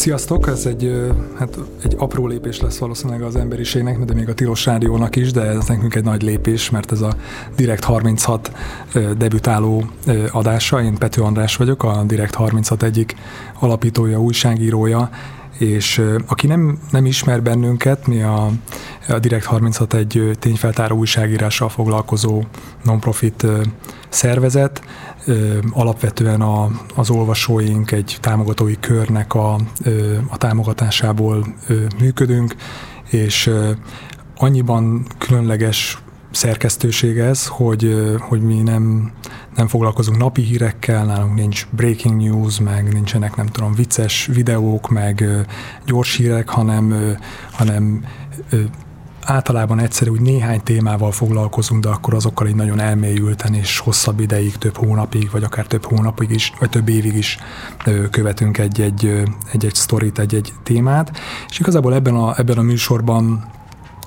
Sziasztok! Ez egy, hát egy apró lépés lesz valószínűleg az emberiségnek, de még a Tilos Rádiónak is, de ez nekünk egy nagy lépés, mert ez a Direkt 36 debütáló adása. Én Pető András vagyok, a Direkt 36 egyik alapítója, újságírója, és aki nem, nem ismer bennünket, mi a, a Direkt 36 egy tényfeltáró újságírással foglalkozó non-profit szervezet, alapvetően a, az olvasóink egy támogatói körnek a, a támogatásából működünk, és annyiban különleges szerkesztőség ez, hogy, hogy mi nem, nem foglalkozunk napi hírekkel, nálunk nincs breaking news, meg nincsenek nem tudom vicces videók, meg gyors hírek, hanem, hanem általában egyszerű, úgy néhány témával foglalkozunk, de akkor azokkal így nagyon elmélyülten és hosszabb ideig, több hónapig, vagy akár több hónapig is, vagy több évig is követünk egy-egy, egy-egy sztorit, egy-egy témát. És igazából ebben a, ebben a műsorban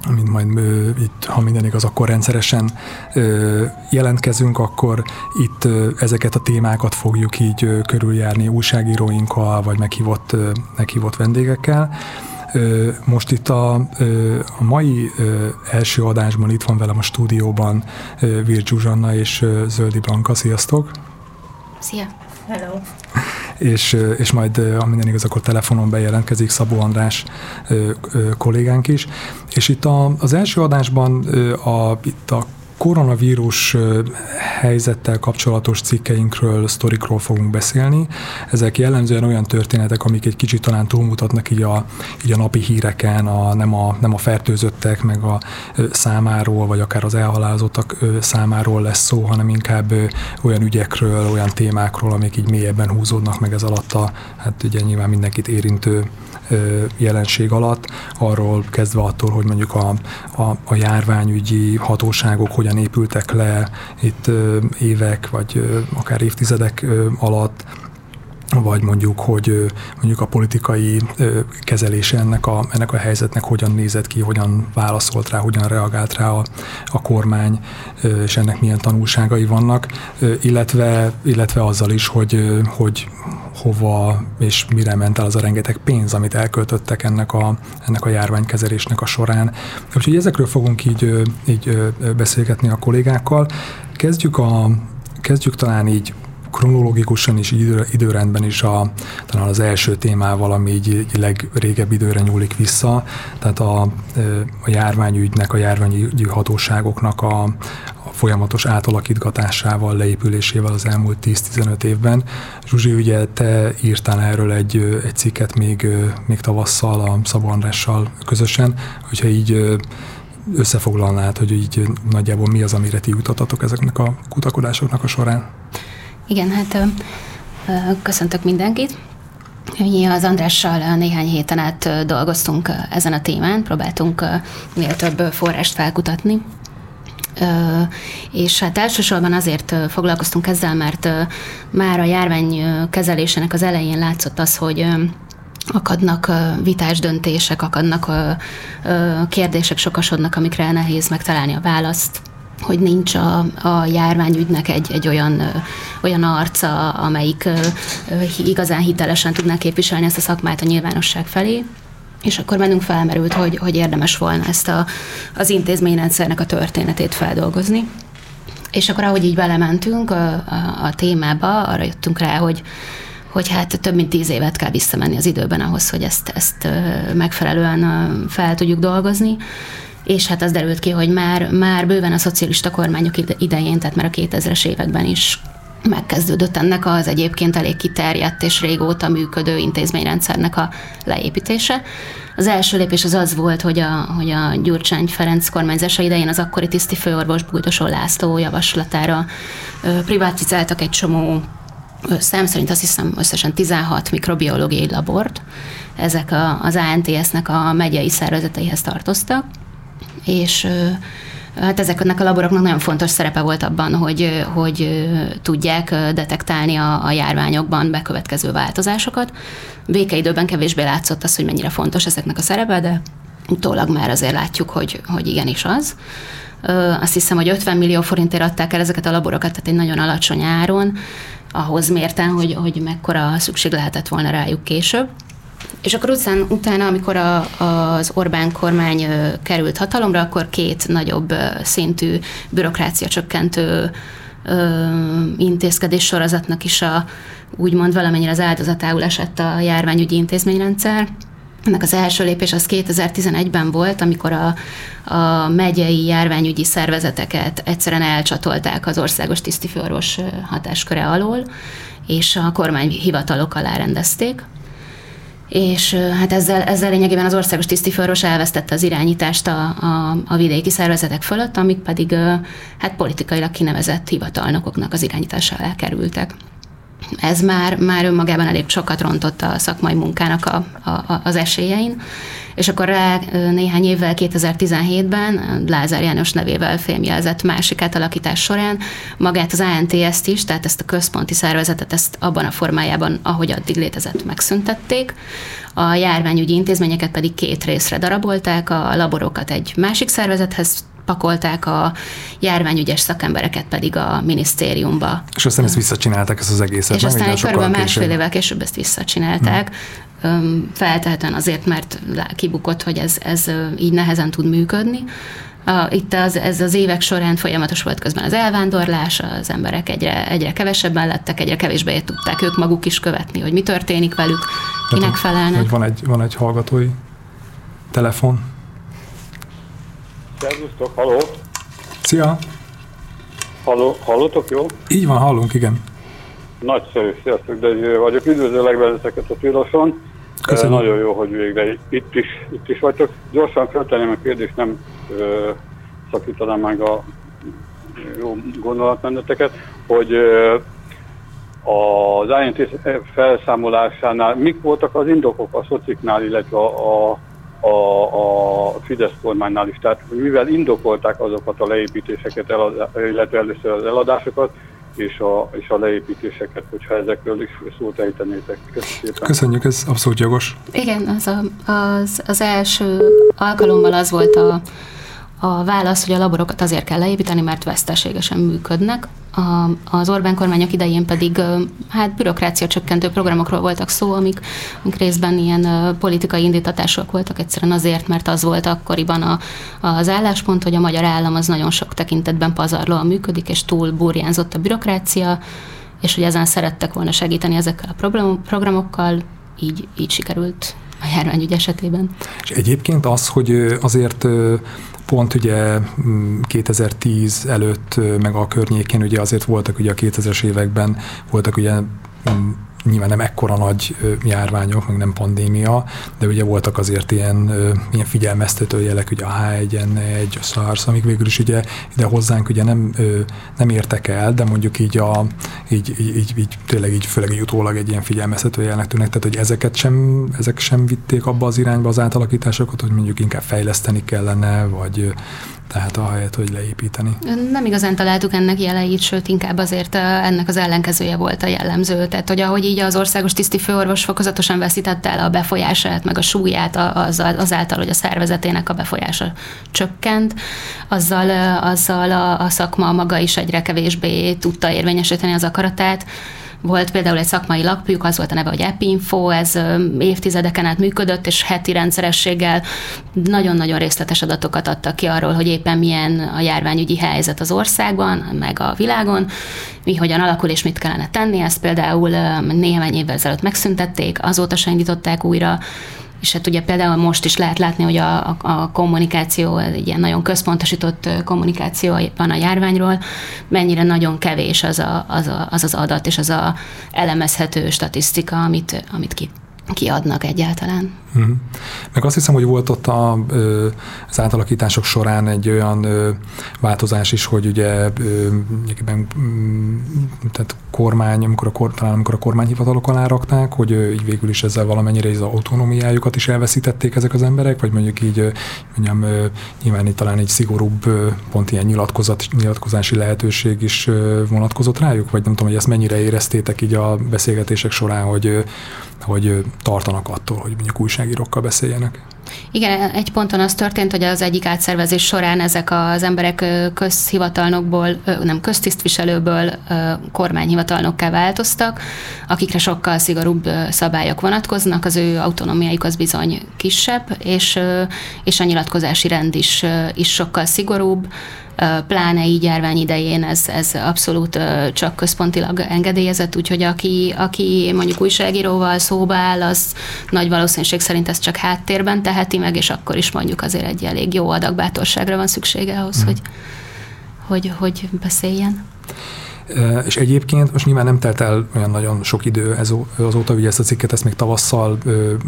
mint majd ö, itt, ha minden igaz, akkor rendszeresen ö, jelentkezünk, akkor itt ö, ezeket a témákat fogjuk így ö, körüljárni újságíróinkkal, vagy meghívott, ö, meghívott vendégekkel. Most itt a, a mai első adásban itt van velem a stúdióban Vir Zsuzsanna és Zöldi Blanka. Sziasztok! Szia! Hello! És, és majd, ha minden igaz, akkor telefonon bejelentkezik Szabó András kollégánk is. És itt a, az első adásban a, itt a koronavírus helyzettel kapcsolatos cikkeinkről, sztorikról fogunk beszélni. Ezek jellemzően olyan történetek, amik egy kicsit talán túlmutatnak így a, így a napi híreken, a, nem, a, nem a fertőzöttek, meg a számáról, vagy akár az elhalálozottak számáról lesz szó, hanem inkább olyan ügyekről, olyan témákról, amik így mélyebben húzódnak meg ez alatt a, hát ugye nyilván mindenkit érintő jelenség alatt, arról kezdve attól, hogy mondjuk a, a, a járványügyi hatóságok hogyan épültek le itt évek, vagy akár évtizedek alatt, vagy mondjuk, hogy mondjuk a politikai kezelése ennek a, ennek a helyzetnek hogyan nézett ki, hogyan válaszolt rá, hogyan reagált rá a, a kormány, és ennek milyen tanulságai vannak, illetve, illetve azzal is, hogy, hogy hova és mire ment el az a rengeteg pénz, amit elköltöttek ennek a, ennek a járványkezelésnek a során. Úgyhogy ezekről fogunk így, így beszélgetni a kollégákkal. Kezdjük, a, kezdjük talán így kronológikusan idő, időrendben is a, talán az első témával, ami így, így legrégebb időre nyúlik vissza, tehát a, a járványügynek, a járványügyi hatóságoknak a, a folyamatos átalakítgatásával, leépülésével az elmúlt 10-15 évben. Zsuzsi, ugye te írtál erről egy, egy cikket még, még tavasszal a Szabó Andrással közösen, hogyha így összefoglalnád, hogy így nagyjából mi az, amire ti jutatatok ezeknek a kutakodásoknak a során? Igen, hát köszöntök mindenkit. Mi az Andrással néhány héten át dolgoztunk ezen a témán, próbáltunk minél több forrást felkutatni, és hát elsősorban azért foglalkoztunk ezzel, mert már a járvány kezelésének az elején látszott az, hogy akadnak vitás döntések, akadnak kérdések sokasodnak, amikre nehéz megtalálni a választ hogy nincs a, a járványügynek egy, egy olyan, olyan arca, amelyik igazán hitelesen tudná képviselni ezt a szakmát a nyilvánosság felé. És akkor bennünk felmerült, hogy, hogy érdemes volna ezt a, az intézményrendszernek a történetét feldolgozni. És akkor, ahogy így belementünk a, a, a témába, arra jöttünk rá, hogy, hogy hát több mint tíz évet kell visszamenni az időben ahhoz, hogy ezt, ezt megfelelően fel tudjuk dolgozni és hát az derült ki, hogy már, már bőven a szocialista kormányok idején, tehát már a 2000-es években is megkezdődött ennek az egyébként elég kiterjedt és régóta működő intézményrendszernek a leépítése. Az első lépés az az volt, hogy a, hogy a Gyurcsány Ferenc kormányzása idején az akkori tiszti főorvos Bújdosó László javaslatára privatizáltak egy csomó szám szerint azt hiszem összesen 16 mikrobiológiai labort. Ezek a, az ANTS-nek a megyei szervezeteihez tartoztak, és Hát ezeknek a laboroknak nagyon fontos szerepe volt abban, hogy, hogy tudják detektálni a, a járványokban bekövetkező változásokat. Békeidőben kevésbé látszott az, hogy mennyire fontos ezeknek a szerepe, de utólag már azért látjuk, hogy, hogy igenis az. Azt hiszem, hogy 50 millió forintért adták el ezeket a laborokat, tehát egy nagyon alacsony áron, ahhoz mérten, hogy, hogy mekkora szükség lehetett volna rájuk később. És akkor után, utána, amikor a, az Orbán kormány került hatalomra, akkor két nagyobb szintű bürokrácia csökkentő intézkedés sorozatnak is a úgymond valamennyire az áldozatául esett a járványügyi intézményrendszer. Ennek az első lépés az 2011-ben volt, amikor a, a megyei járványügyi szervezeteket egyszerűen elcsatolták az országos tisztifőorvos hatásköre alól, és a kormányhivatalok alá rendezték és hát ezzel, ezzel lényegében az országos tisztifőorvos elvesztette az irányítást a, a, a vidéki szervezetek fölött, amik pedig hát politikailag kinevezett hivatalnokoknak az irányítása alá kerültek ez már, már önmagában elég sokat rontott a szakmai munkának a, a, az esélyein, és akkor rá néhány évvel, 2017-ben Lázár János nevével fémjelzett másik átalakítás során magát az ANTS-t is, tehát ezt a központi szervezetet, ezt abban a formájában, ahogy addig létezett, megszüntették. A járványügyi intézményeket pedig két részre darabolták, a laborokat egy másik szervezethez pakolták a járványügyes szakembereket pedig a minisztériumba. És aztán ezt visszacsinálták, ezt az egészet. És aztán egy körülbelül másfél évvel később ezt visszacsinálták. Hmm. Feltehetően azért, mert kibukott, hogy ez, ez így nehezen tud működni. A, itt az, ez az évek során folyamatos volt közben az elvándorlás, az emberek egyre, egyre kevesebben lettek, egyre kevésbé tudták ők maguk is követni, hogy mi történik velük, kinek felelnek. Van egy, van egy hallgatói telefon. Szervusztok, haló! Szia! Halló, hallottok, jó? Így van, hallunk, igen. Nagyszerű, sziasztok, de vagyok. Üdvözöllek benneteket a Piroson. Köszönöm. Nagyon jó, hogy végre itt is, itt is vagytok. Gyorsan feltenném a kérdést, nem ö, szakítanám meg a jó gondolatmeneteket, hogy ö, az INT felszámolásánál mik voltak az indokok a szociknál, illetve a, a a, a Fidesz kormánynál is. Tehát mivel indokolták azokat a leépítéseket, illetve először az eladásokat, és a, és a leépítéseket, hogyha ezekről is szót ejtenétek. Köszönjük, Köszönjük, ez abszolút jogos. Igen, az, a, az, az első alkalommal az volt a, a válasz, hogy a laborokat azért kell leépíteni, mert veszteségesen működnek. A, az Orbán kormányok idején pedig hát bürokrácia csökkentő programokról voltak szó, amik, amik részben ilyen politikai indítatások voltak, egyszerűen azért, mert az volt akkoriban a, az álláspont, hogy a magyar állam az nagyon sok tekintetben pazarlóan működik, és túl burjánzott a bürokrácia, és hogy ezen szerettek volna segíteni ezekkel a programokkal, így, így sikerült a járványügy esetében. És egyébként az, hogy azért pont ugye 2010 mm, előtt, meg a környékén ugye azért voltak ugye a 2000-es években voltak ugye mm, nyilván nem ekkora nagy járványok, meg nem pandémia, de ugye voltak azért ilyen, ilyen figyelmeztető jelek, ugye a H1N1, a SARS, amik végül is ugye ide hozzánk ugye nem, nem értek el, de mondjuk így, a, így, így, így, így tényleg így főleg egy utólag egy ilyen figyelmeztető jelnek tűnnek, tehát hogy ezeket sem, ezek sem vitték abba az irányba az átalakításokat, hogy mondjuk inkább fejleszteni kellene, vagy tehát ahelyett, hogy leépíteni. Nem igazán találtuk ennek jeleit, sőt inkább azért ennek az ellenkezője volt a jellemző. Tehát, hogy ahogy így az országos tiszti főorvos fokozatosan veszítette el a befolyását, meg a súlyát azáltal, hogy a szervezetének a befolyása csökkent, azzal, azzal a, a szakma maga is egyre kevésbé tudta érvényesíteni az akaratát, volt például egy szakmai lakpjuk, az volt a neve, hogy Epinfo, ez évtizedeken át működött, és heti rendszerességgel nagyon-nagyon részletes adatokat adtak ki arról, hogy éppen milyen a járványügyi helyzet az országban, meg a világon, mi hogyan alakul és mit kellene tenni. Ezt például néhány évvel ezelőtt megszüntették, azóta se indították újra, és hát ugye például most is lehet látni, hogy a, a, a kommunikáció, egy ilyen nagyon központosított kommunikáció van a járványról, mennyire nagyon kevés az a, az, a, az, az adat és az a elemezhető statisztika, amit, amit ki, kiadnak egyáltalán. Uh-huh. Meg azt hiszem, hogy volt ott a, az átalakítások során egy olyan változás is, hogy ugye mm, tehát kormány, amikor a, kor, talán amikor a kormányhivatalok alá rakták, hogy így végül is ezzel valamennyire az autonómiájukat is elveszítették ezek az emberek, vagy mondjuk így mondjam, nyilván itt talán egy szigorúbb pont ilyen nyilatkozat, nyilatkozási lehetőség is vonatkozott rájuk, vagy nem tudom, hogy ezt mennyire éreztétek így a beszélgetések során, hogy, hogy tartanak attól, hogy mondjuk újságírókkal beszéljenek? Igen, egy ponton az történt, hogy az egyik átszervezés során ezek az emberek közhivatalnokból, nem köztisztviselőből kormányhivatalnokká változtak, akikre sokkal szigorúbb szabályok vonatkoznak, az ő autonómiájuk az bizony kisebb, és, és a nyilatkozási rend is, is sokkal szigorúbb pláne így járvány idején ez, ez abszolút csak központilag engedélyezett, úgyhogy aki, aki mondjuk újságíróval szóba áll, az nagy valószínűség szerint ezt csak háttérben teheti meg, és akkor is mondjuk azért egy elég jó adag bátorságra van szüksége ahhoz, mm. hogy, hogy, hogy beszéljen. És egyébként most nyilván nem telt el olyan nagyon sok idő ez, azóta, hogy ezt a cikket ezt még tavasszal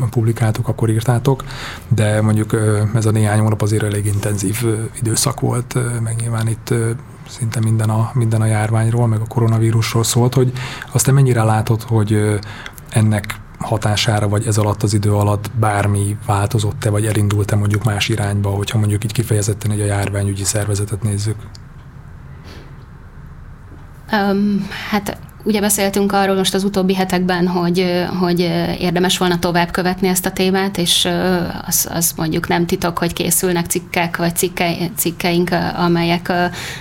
publikáltuk, akkor írtátok, de mondjuk ez a néhány hónap azért elég intenzív időszak volt, meg nyilván itt szinte minden a, minden a járványról, meg a koronavírusról szólt, hogy azt nem mennyire látod, hogy ennek hatására, vagy ez alatt az idő alatt bármi változott-e, vagy elindult-e mondjuk más irányba, hogyha mondjuk így kifejezetten egy a járványügyi szervezetet nézzük? Um, hát Ugye beszéltünk arról most az utóbbi hetekben, hogy, hogy érdemes volna tovább követni ezt a témát, és az, az mondjuk nem titok, hogy készülnek cikkek vagy cikke, cikkeink, amelyek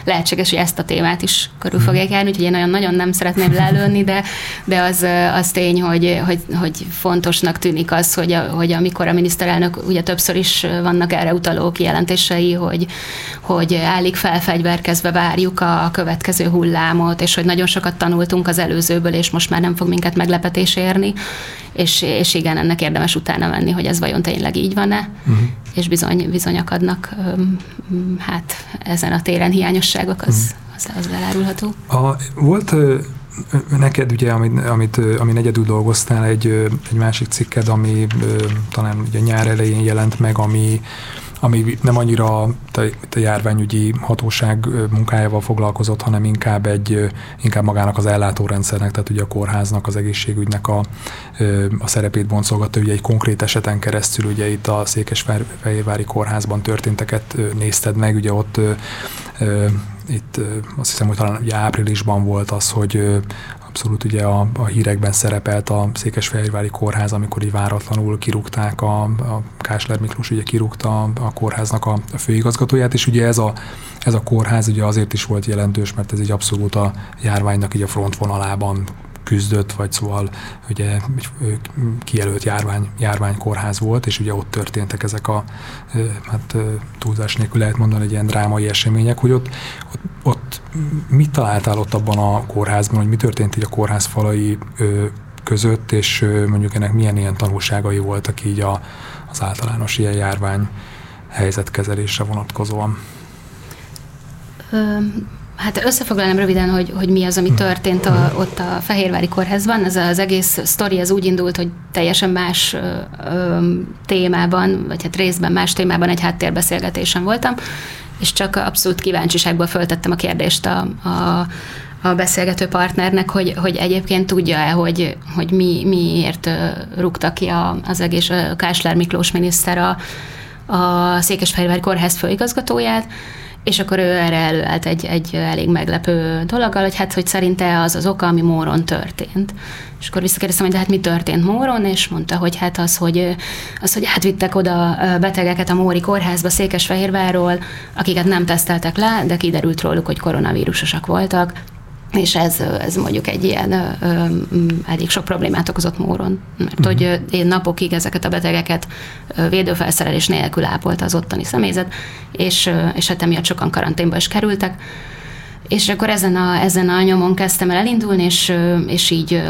lehetséges, hogy ezt a témát is körül mhm. fogják járni, úgyhogy én nagyon, nagyon nem szeretném lelőni, de, de az, az tény, hogy, hogy, hogy fontosnak tűnik az, hogy, a, hogy amikor a miniszterelnök, ugye többször is vannak erre utaló kijelentései, hogy, hogy állik felfegyverkezve várjuk a következő hullámot, és hogy nagyon sokat tanultunk az előzőből, és most már nem fog minket meglepetés érni, és, és igen, ennek érdemes utána menni, hogy ez vajon tényleg így van-e, uh-huh. és bizony, bizony akadnak hát ezen a téren hiányosságok, az, uh-huh. az, az elárulható. A, volt neked ugye, amit, amit, ami negyedül dolgoztál, egy, egy másik cikked, ami talán ugye nyár elején jelent meg, ami ami nem annyira a, a járványügyi hatóság munkájával foglalkozott, hanem inkább egy, inkább magának az ellátórendszernek, tehát ugye a kórháznak, az egészségügynek a, a szerepét boncolgatta, ugye egy konkrét eseten keresztül, ugye itt a Székesfehérvári kórházban történteket nézted meg, ugye ott itt azt hiszem, hogy talán ugye áprilisban volt az, hogy abszolút ugye a, a hírekben szerepelt a Székesfehérvári kórház, amikor így váratlanul kirúgták, a, a Kásler Miklós ugye kirúgta a, kórháznak a, a főigazgatóját, és ugye ez a, ez a kórház ugye azért is volt jelentős, mert ez egy abszolút a járványnak így a frontvonalában küzdött, vagy szóval ugye egy kijelölt járvány, járványkórház volt, és ugye ott történtek ezek a, hát túlzás nélkül lehet mondani, egy ilyen drámai események, hogy ott, ott, ott mit találtál ott abban a kórházban, hogy mi történt így a kórház falai között, és mondjuk ennek milyen ilyen tanulságai voltak így a, az általános ilyen járvány helyzetkezelésre vonatkozóan? Hát összefoglalnám röviden, hogy, hogy mi az, ami történt a, ott a Fehérvári Kórházban. Ez az egész sztori az úgy indult, hogy teljesen más ö, ö, témában, vagy hát részben más témában egy háttérbeszélgetésen voltam, és csak abszolút kíváncsiságból föltettem a kérdést a, a a beszélgető partnernek, hogy, hogy egyébként tudja-e, hogy, hogy mi, miért rúgta ki a, az egész Kásler Miklós miniszter a, a Székesfehérvári Kórház főigazgatóját, és akkor ő erre előállt egy, egy elég meglepő dologgal, hogy hát, hogy szerinte az az oka, ami Móron történt. És akkor visszakérdeztem, hogy de hát mi történt Móron, és mondta, hogy hát az, hogy, az, hogy átvittek oda betegeket a Móri kórházba Székesfehérvárról, akiket nem teszteltek le, de kiderült róluk, hogy koronavírusosak voltak, és ez, ez mondjuk egy ilyen ö, ö, elég sok problémát okozott Móron. Mert uh-huh. hogy én napokig ezeket a betegeket védőfelszerelés nélkül ápolta az ottani személyzet, és, és hát emiatt sokan karanténba is kerültek. És akkor ezen a, ezen a nyomon kezdtem el elindulni, és, és így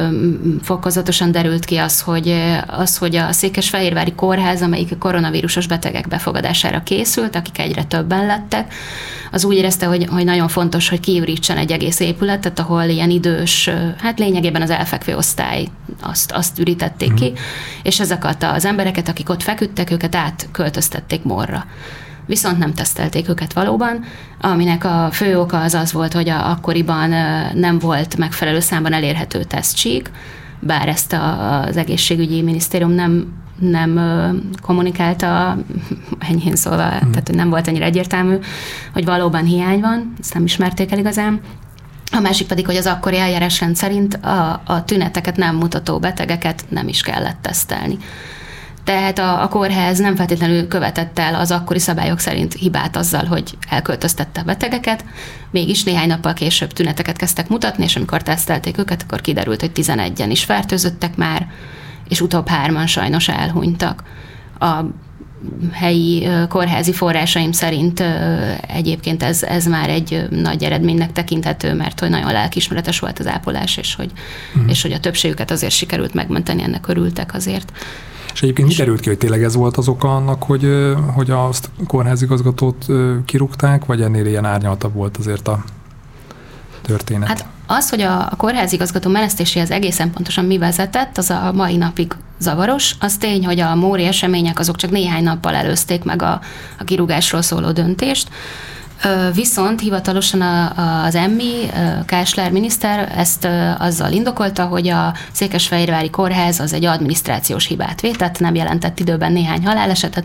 fokozatosan derült ki az, hogy, az, hogy a Székesfehérvári Kórház, amelyik a koronavírusos betegek befogadására készült, akik egyre többen lettek, az úgy érezte, hogy, hogy nagyon fontos, hogy kiürítsen egy egész épületet, ahol ilyen idős, hát lényegében az elfekvő osztály azt, azt ürítették mm. ki, és ezeket az embereket, akik ott feküdtek, őket átköltöztették morra viszont nem tesztelték őket valóban, aminek a fő oka az az volt, hogy a, akkoriban nem volt megfelelő számban elérhető tesztsík, bár ezt a, az egészségügyi minisztérium nem nem kommunikálta, enyhén szólva, mm. tehát hogy nem volt annyira egyértelmű, hogy valóban hiány van, ezt nem ismerték el igazán. A másik pedig, hogy az akkori eljárásrend szerint a, a tüneteket nem mutató betegeket nem is kellett tesztelni. Tehát a, a kórház nem feltétlenül követett el az akkori szabályok szerint hibát azzal, hogy elköltöztette a betegeket, mégis néhány nappal később tüneteket kezdtek mutatni, és amikor tesztelték őket, akkor kiderült, hogy 11-en is fertőzöttek már, és utóbb hárman sajnos elhunytak. A helyi kórházi forrásaim szerint egyébként ez, ez már egy nagy eredménynek tekinthető, mert hogy nagyon lelkismeretes volt az ápolás, és hogy, uh-huh. és hogy a többségüket azért sikerült megmenteni, ennek örültek azért. És egyébként mi derült ki, hogy tényleg ez volt az oka annak, hogy, hogy a kórházigazgatót kirúgták, vagy ennél ilyen árnyaltabb volt azért a történet? Hát az, hogy a, a kórházigazgató menesztéséhez egészen pontosan mi vezetett, az a mai napig zavaros. Az tény, hogy a móri események azok csak néhány nappal előzték meg a, a kirúgásról szóló döntést. Viszont hivatalosan az Emmi, Kásler miniszter ezt azzal indokolta, hogy a Székesfehérvári Kórház az egy adminisztrációs hibát vétett, nem jelentett időben néhány halálesetet,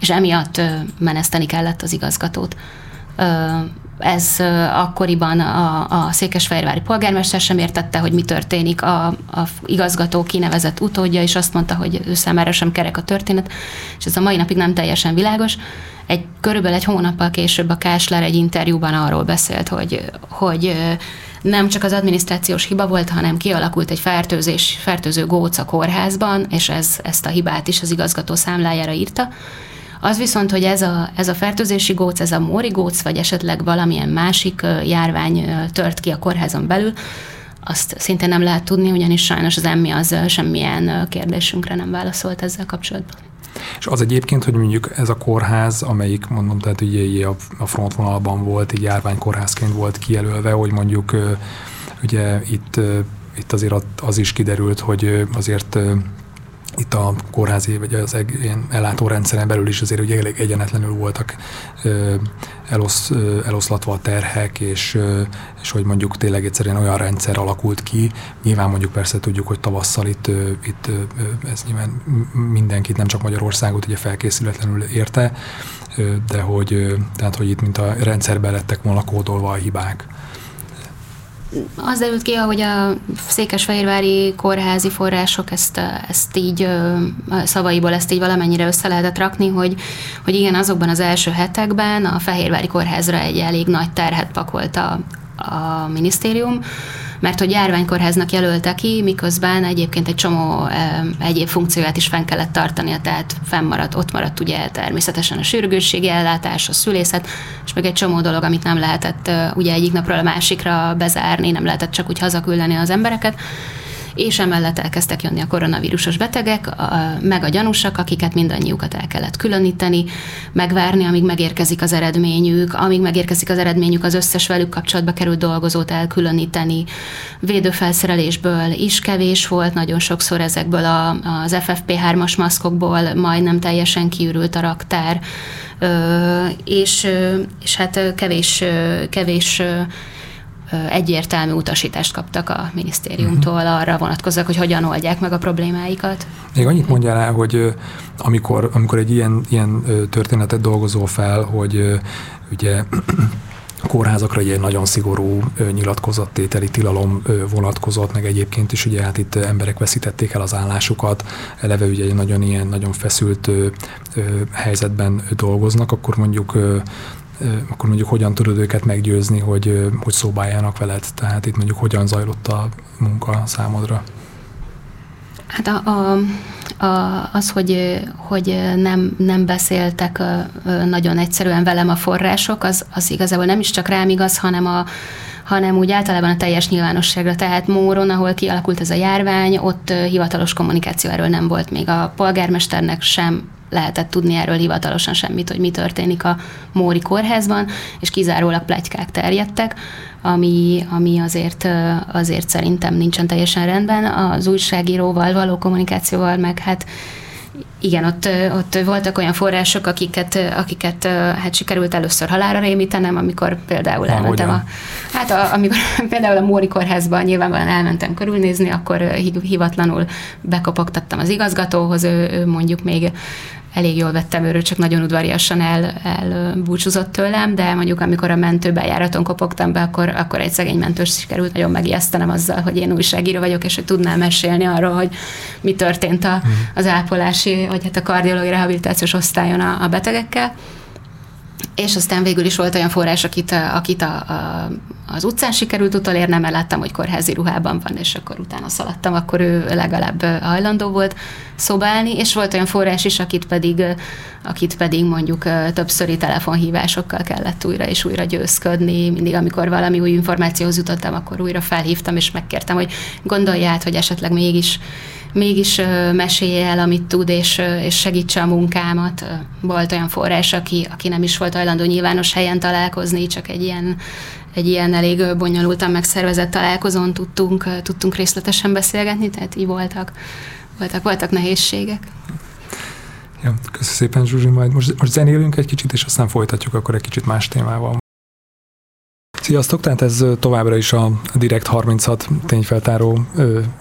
és emiatt meneszteni kellett az igazgatót ez akkoriban a, a székesfehérvári polgármester sem értette, hogy mi történik. A, a igazgató kinevezett utódja, és azt mondta, hogy ő számára sem kerek a történet, és ez a mai napig nem teljesen világos. Egy, körülbelül egy hónappal később a Kásler egy interjúban arról beszélt, hogy, hogy nem csak az adminisztrációs hiba volt, hanem kialakult egy fertőzés, fertőző góc a kórházban, és ez, ezt a hibát is az igazgató számlájára írta. Az viszont, hogy ez a, ez a fertőzési góc, ez a móri góc, vagy esetleg valamilyen másik járvány tört ki a kórházon belül, azt szinte nem lehet tudni, ugyanis sajnos az emmi az semmilyen kérdésünkre nem válaszolt ezzel kapcsolatban. És az egyébként, hogy mondjuk ez a kórház, amelyik mondom, tehát ugye a frontvonalban volt, így járványkórházként volt kijelölve, hogy mondjuk ugye itt, itt azért az is kiderült, hogy azért itt a kórházi, vagy az ilyen ellátórendszeren belül is azért ugye elég egyenetlenül voltak elosz, eloszlatva a terhek, és, és hogy mondjuk tényleg egyszerűen olyan rendszer alakult ki. Nyilván mondjuk persze tudjuk, hogy tavasszal itt, itt ez nyilván mindenkit, nem csak Magyarországot ugye felkészületlenül érte, de hogy, tehát, hogy itt mint a rendszerbe lettek volna kódolva a hibák. Az derült ki, hogy a székesfehérvári kórházi források ezt, ezt így szavaiból ezt így valamennyire össze lehetett rakni, hogy, hogy igen, azokban az első hetekben a Fehérvári kórházra egy elég nagy terhet pakolt a, a minisztérium, mert hogy járványkórháznak jelölte ki, miközben egyébként egy csomó egyéb funkcióját is fenn kellett tartania, tehát fennmaradt, ott maradt ugye természetesen a sürgősségi ellátás, a szülészet, és meg egy csomó dolog, amit nem lehetett ugye egyik napról a másikra bezárni, nem lehetett csak úgy hazaküldeni az embereket és emellett elkezdtek jönni a koronavírusos betegek, a, meg a gyanúsak, akiket mindannyiukat el kellett különíteni, megvárni, amíg megérkezik az eredményük, amíg megérkezik az eredményük, az összes velük kapcsolatba került dolgozót elkülöníteni. Védőfelszerelésből is kevés volt, nagyon sokszor ezekből a, az FFP3-as maszkokból majdnem teljesen kiürült a raktár, és, és hát kevés, kevés egyértelmű utasítást kaptak a minisztériumtól uh-huh. arra vonatkozóak, hogy hogyan oldják meg a problémáikat. Még annyit mondjál el, hogy amikor, amikor egy ilyen, ilyen történetet dolgozol fel, hogy ugye a kórházakra egy nagyon szigorú nyilatkozattételi tilalom vonatkozott, meg egyébként is ugye hát itt emberek veszítették el az állásukat, eleve ugye egy nagyon ilyen, nagyon feszült helyzetben dolgoznak, akkor mondjuk akkor mondjuk hogyan tudod őket meggyőzni, hogy, hogy szóbáljanak veled? Tehát itt mondjuk hogyan zajlott a munka számodra? Hát a, a, a, az, hogy, hogy nem, nem beszéltek nagyon egyszerűen velem a források, az, az igazából nem is csak rám igaz, hanem a, hanem úgy általában a teljes nyilvánosságra. Tehát Móron, ahol kialakult ez a járvány, ott hivatalos kommunikáció erről nem volt még a polgármesternek sem lehetett tudni erről hivatalosan semmit, hogy mi történik a Móri kórházban, és kizárólag plegykák terjedtek, ami, ami azért, azért szerintem nincsen teljesen rendben. Az újságíróval való kommunikációval meg hát igen, ott, ott voltak olyan források, akiket, akiket hát sikerült először halára rémítenem, amikor például ha, elmentem hogyan? a, hát a, amikor például a Móri kórházban nyilvánvalóan elmentem körülnézni, akkor hivatlanul bekopogtattam az igazgatóhoz, ő, ő mondjuk még elég jól vettem őről, csak nagyon udvariasan el, elbúcsúzott tőlem, de mondjuk amikor a mentőbejáraton kopogtam be, akkor, akkor egy szegény mentős sikerült nagyon megijesztenem azzal, hogy én újságíró vagyok, és hogy tudnám mesélni arról, hogy mi történt a, mhm. az ápolási, vagy hát a kardiológiai rehabilitációs osztályon a, a betegekkel. És aztán végül is volt olyan forrás, akit, akit a, a, az utcán sikerült utolérnem, mert láttam, hogy kórházi ruhában van, és akkor utána szaladtam, akkor ő legalább hajlandó volt szobálni, és volt olyan forrás is, akit pedig, akit pedig mondjuk többszöri telefonhívásokkal kellett újra és újra győzködni. Mindig, amikor valami új információhoz jutottam, akkor újra felhívtam, és megkértem, hogy gondolj át, hogy esetleg mégis mégis mesélje el, amit tud, és, és segítse a munkámat. Volt olyan forrás, aki, aki nem is volt hajlandó nyilvános helyen találkozni, csak egy ilyen, egy ilyen elég bonyolultan megszervezett találkozón tudtunk, tudtunk részletesen beszélgetni, tehát így voltak, voltak, voltak nehézségek. Ja, köszönöm szépen, Zsuzsi, majd most, most zenélünk egy kicsit, és aztán folytatjuk akkor egy kicsit más témával. Sziasztok, tehát ez továbbra is a Direkt 36 tényfeltáró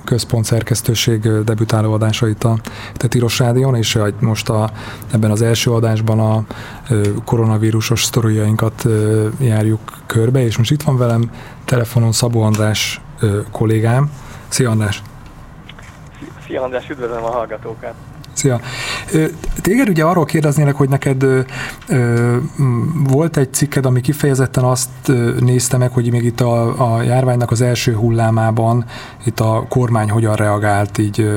központ szerkesztőség debütáló adása itt a, Tiros Rádion, és most a, ebben az első adásban a koronavírusos sztoriainkat járjuk körbe, és most itt van velem telefonon Szabó András kollégám. Szia András! Szia András, üdvözlöm a hallgatókat! Szia. Téged ugye arról kérdeznélek, hogy neked volt egy cikked, ami kifejezetten azt nézte meg, hogy még itt a, a járványnak az első hullámában itt a kormány hogyan reagált így,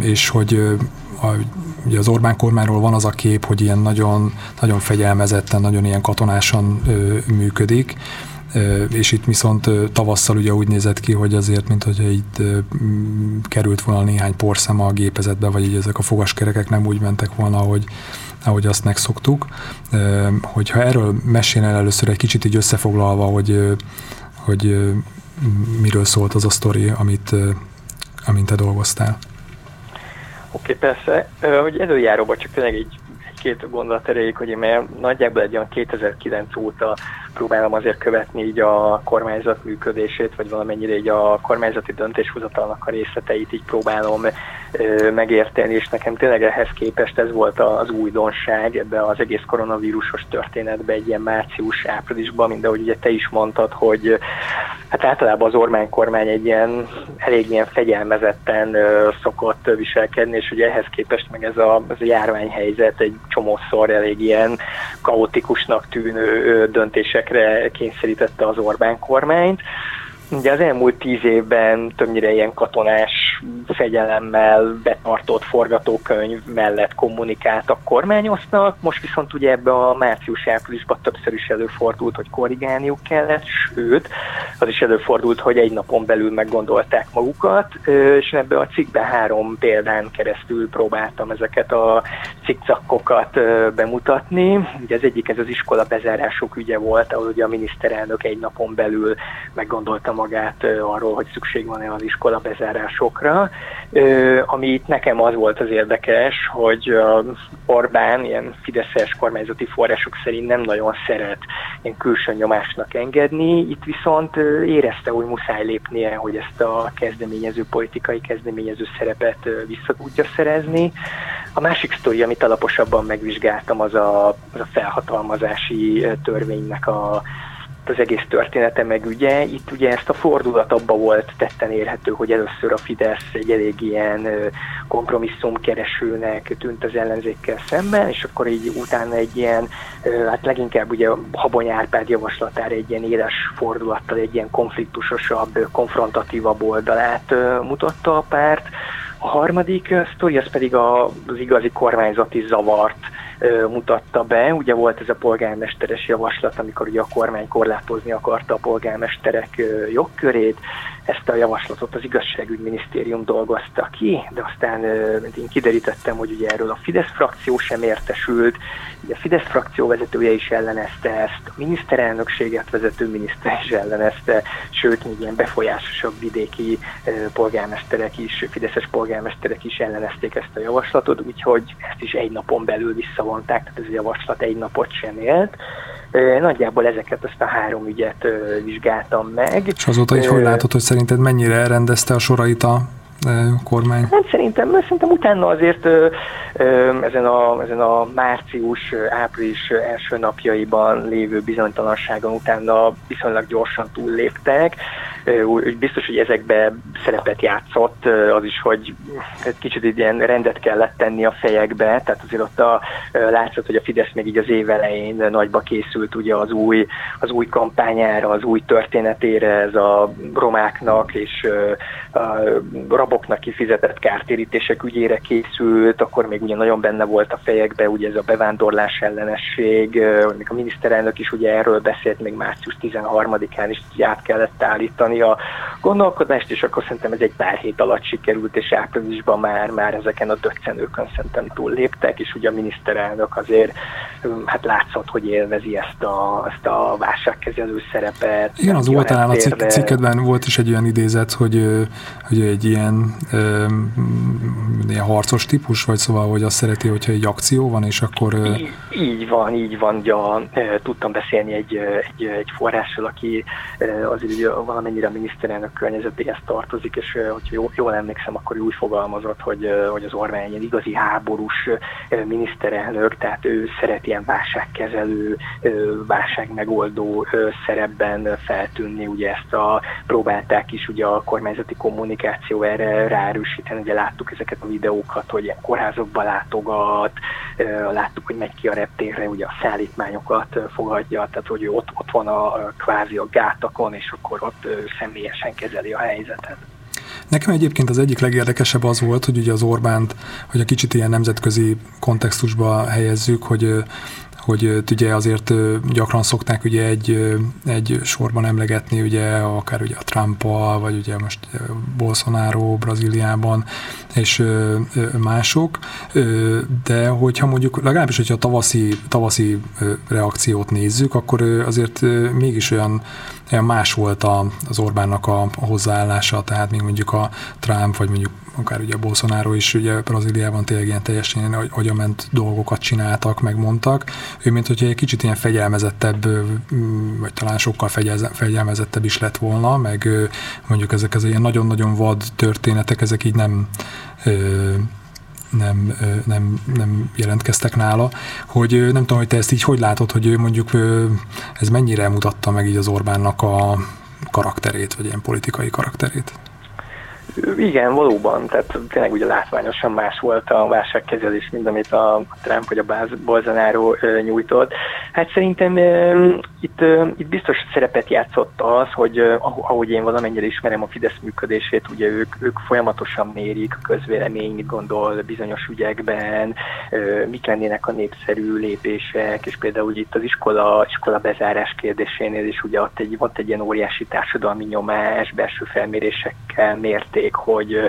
és hogy a, ugye az Orbán kormányról van az a kép, hogy ilyen nagyon, nagyon fegyelmezetten, nagyon ilyen katonásan működik, és itt viszont tavasszal ugye úgy nézett ki, hogy azért, mint hogyha itt került volna néhány porszem a gépezetbe, vagy így ezek a fogaskerekek nem úgy mentek volna, ahogy, ahogy azt megszoktuk. Hogyha erről mesélnél először egy kicsit így összefoglalva, hogy, hogy miről szólt az a sztori, amit, amit te dolgoztál. Oké, okay, persze. Hogy előjáróban csak tényleg egy két gondolat erejéig, hogy én már nagyjából egy olyan 2009 óta próbálom azért követni így a kormányzat működését, vagy valamennyire így a kormányzati döntéshozatalnak a részleteit így próbálom ö, megérteni, és nekem tényleg ehhez képest ez volt az újdonság ebbe az egész koronavírusos történetbe egy ilyen március-áprilisban, mint ahogy ugye te is mondtad, hogy hát általában az Orbán kormány egy ilyen elég ilyen fegyelmezetten ö, szokott viselkedni, és ugye ehhez képest meg ez a, ez a járványhelyzet egy csomószor elég ilyen kaotikusnak tűnő döntésekre kényszerítette az Orbán kormányt. Ugye az elmúlt tíz évben többnyire ilyen katonás fegyelemmel betartott forgatókönyv mellett kommunikáltak, kormányoznak, most viszont ugye ebbe a március-áprilisban többször is előfordult, hogy korrigálniuk kellett, sőt, az is előfordult, hogy egy napon belül meggondolták magukat, és ebbe a cikkben három példán keresztül próbáltam ezeket a cikkcakkokat bemutatni. Ugye az egyik ez az iskola bezárások ügye volt, ahol ugye a miniszterelnök egy napon belül meggondolta magát arról, hogy szükség van-e az iskola bezárásokra, ami itt nekem az volt az érdekes, hogy Orbán ilyen fideszes kormányzati források szerint nem nagyon szeret ilyen külső nyomásnak engedni, itt viszont érezte, hogy muszáj lépnie, hogy ezt a kezdeményező, politikai kezdeményező szerepet vissza tudja szerezni. A másik sztori, amit alaposabban megvizsgáltam, az a, az a felhatalmazási törvénynek a az egész története meg ugye, itt ugye ezt a fordulat abba volt tetten érhető, hogy először a Fidesz egy elég ilyen kompromisszumkeresőnek tűnt az ellenzékkel szemben, és akkor így utána egy ilyen, hát leginkább ugye Habony Árpád javaslatára egy ilyen éles fordulattal, egy ilyen konfliktusosabb, konfrontatívabb oldalát mutatta a párt. A harmadik sztori, az pedig az igazi kormányzati zavart mutatta be. Ugye volt ez a polgármesteres javaslat, amikor ugye a kormány korlátozni akarta a polgármesterek jogkörét, ezt a javaslatot az igazságügyminisztérium dolgozta ki, de aztán én kiderítettem, hogy ugye erről a Fidesz frakció sem értesült, ugye a Fidesz frakció vezetője is ellenezte ezt, a miniszterelnökséget vezető miniszter is ellenezte, sőt, még ilyen befolyásosabb vidéki polgármesterek is, fideszes polgármesterek is ellenezték ezt a javaslatot, úgyhogy ezt is egy napon belül visszavonták, tehát ez a javaslat egy napot sem élt. Nagyjából ezeket ezt a három ügyet vizsgáltam meg. És azóta így hogy látod, hogy szerinted mennyire elrendezte a sorait a kormány? Hát szerintem, szerintem utána azért ezen a, ezen a március-április első napjaiban lévő bizonytalanságon utána viszonylag gyorsan túlléptek. Úgy biztos, hogy ezekbe szerepet játszott az is, hogy kicsit ilyen rendet kellett tenni a fejekbe, tehát azért ott a, látszott, hogy a Fidesz még így az év elején nagyba készült ugye az új, az új kampányára, az új történetére, ez a romáknak és a raboknak kifizetett kártérítések ügyére készült, akkor még ugye nagyon benne volt a fejekbe ugye ez a bevándorlás ellenesség, még a miniszterelnök is ugye erről beszélt még március 13-án is, át kellett állítani a gondolkodást, és akkor szerintem ez egy pár hét alatt sikerült, és áprilisban már, már ezeken a döccenőkön szerintem túlléptek, és ugye a miniszterelnök azért hát látszott, hogy élvezi ezt a, ezt a válságkezelő szerepet. Igen, az oltánál a cikkedben volt is egy olyan idézet, hogy, hogy egy ilyen, ilyen harcos típus, vagy szóval, hogy azt szereti, hogyha egy akció van, és akkor... Így, így van, így van, ugye, tudtam beszélni egy, egy, egy forrással, aki azért ugye valamennyire a miniszterelnök környezetéhez tartozik, és hogyha jól, emlékszem, akkor úgy fogalmazott, hogy, hogy az Orbán egy igazi háborús miniszterelnök, tehát ő szeret ilyen válságkezelő, válságmegoldó szerepben feltűnni, ugye ezt a próbálták is ugye a kormányzati kommunikáció erre ráerősíteni, ugye láttuk ezeket a videókat, hogy ilyen kórházokba látogat, láttuk, hogy megy ki a reptérre, ugye a szállítmányokat fogadja, tehát hogy ott, ott van a kvázi a gátakon, és akkor ott személyesen kezeli a helyzetet. Nekem egyébként az egyik legérdekesebb az volt, hogy ugye az Orbánt, hogy a kicsit ilyen nemzetközi kontextusba helyezzük, hogy hogy ugye azért gyakran szokták ugye egy, egy sorban emlegetni ugye akár ugye a trump vagy ugye most Bolsonaro Brazíliában, és mások, de hogyha mondjuk legalábbis, hogyha a tavaszi, tavaszi reakciót nézzük, akkor azért mégis olyan, olyan más volt az Orbánnak a hozzáállása, tehát még mondjuk a Trump, vagy mondjuk akár ugye Bolsonaro is ugye Brazíliában tényleg ilyen teljesen hogy agyament dolgokat csináltak, megmondtak. Ő, mint hogyha egy kicsit ilyen fegyelmezettebb, vagy talán sokkal fegyelmezettebb is lett volna, meg mondjuk ezek az ilyen nagyon-nagyon vad történetek, ezek így nem nem, nem, nem jelentkeztek nála, hogy nem tudom, hogy te ezt így hogy látod, hogy ő mondjuk ez mennyire mutatta meg így az Orbánnak a karakterét, vagy ilyen politikai karakterét? Igen, valóban, tehát tényleg ugye látványosan más volt a válságkezelés, mint amit a Trump vagy a Bolsonaro nyújtott. Hát szerintem itt, itt biztos szerepet játszott az, hogy ahogy én valamennyire ismerem a Fidesz működését, ugye ők, ők folyamatosan mérik a közvélemény, mit gondol bizonyos ügyekben, mik lennének a népszerű lépések, és például itt az iskola, iskola bezárás kérdésénél is ugye ott egy, ott egy ilyen óriási társadalmi nyomás, belső felmérésekkel mérték, hogy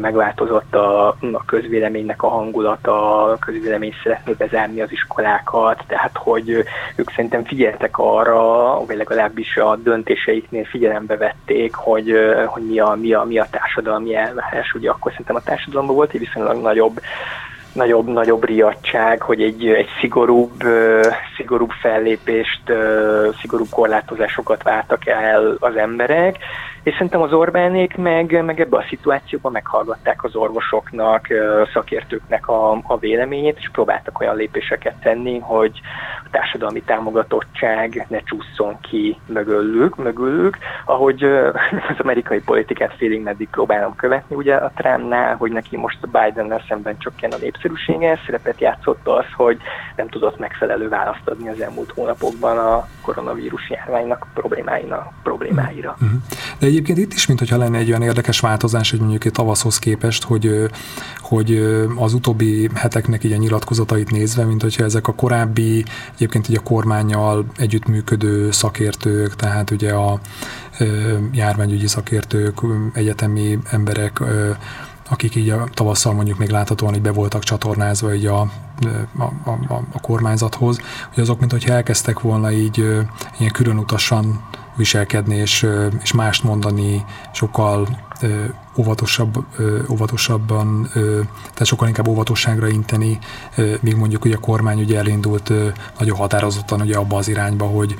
megváltozott a, a közvéleménynek a hangulata, a közvélemény szeretné bezárni az iskolákat, tehát hogy ők szerintem figyeltek arra, vagy legalábbis a döntéseiknél figyelembe vették, hogy, hogy mi, a, mi, a, mi a társadalmi elvárás. Ugye akkor szerintem a társadalomban volt egy viszonylag nagyobb nagyobb, nagyobb riadság, hogy egy, egy szigorúbb, szigorúbb fellépést, szigorúbb korlátozásokat vártak el az emberek, és szerintem az Orbánék meg, meg ebbe a szituációban meghallgatták az orvosoknak, szakértőknek a, a véleményét, és próbáltak olyan lépéseket tenni, hogy a társadalmi támogatottság ne csúszson ki mögülük, mögülük ahogy az amerikai politikát félig meddig próbálom követni, ugye a Trumpnál, hogy neki most a Biden-nel szemben csökken a népszerűsége, szerepet játszott az, hogy nem tudott megfelelő választ adni az elmúlt hónapokban a koronavírus járványnak problémáinak, problémáira. Uh-huh. De egyébként itt is, mintha lenne egy olyan érdekes változás, hogy mondjuk egy tavaszhoz képest, hogy, hogy az utóbbi heteknek így a nyilatkozatait nézve, mint hogyha ezek a korábbi, egyébként így a kormányjal együttműködő szakértők, tehát ugye a járványügyi szakértők, egyetemi emberek, akik így a tavasszal mondjuk még láthatóan így be voltak csatornázva így a, a, a, a kormányzathoz, hogy azok, mint hogyha elkezdtek volna így ilyen különutasan viselkedni, és, és mást mondani, sokkal óvatosabb, óvatosabban, tehát sokkal inkább óvatosságra inteni, míg mondjuk ugye a kormány ugye elindult nagyon határozottan ugye abba az irányba, hogy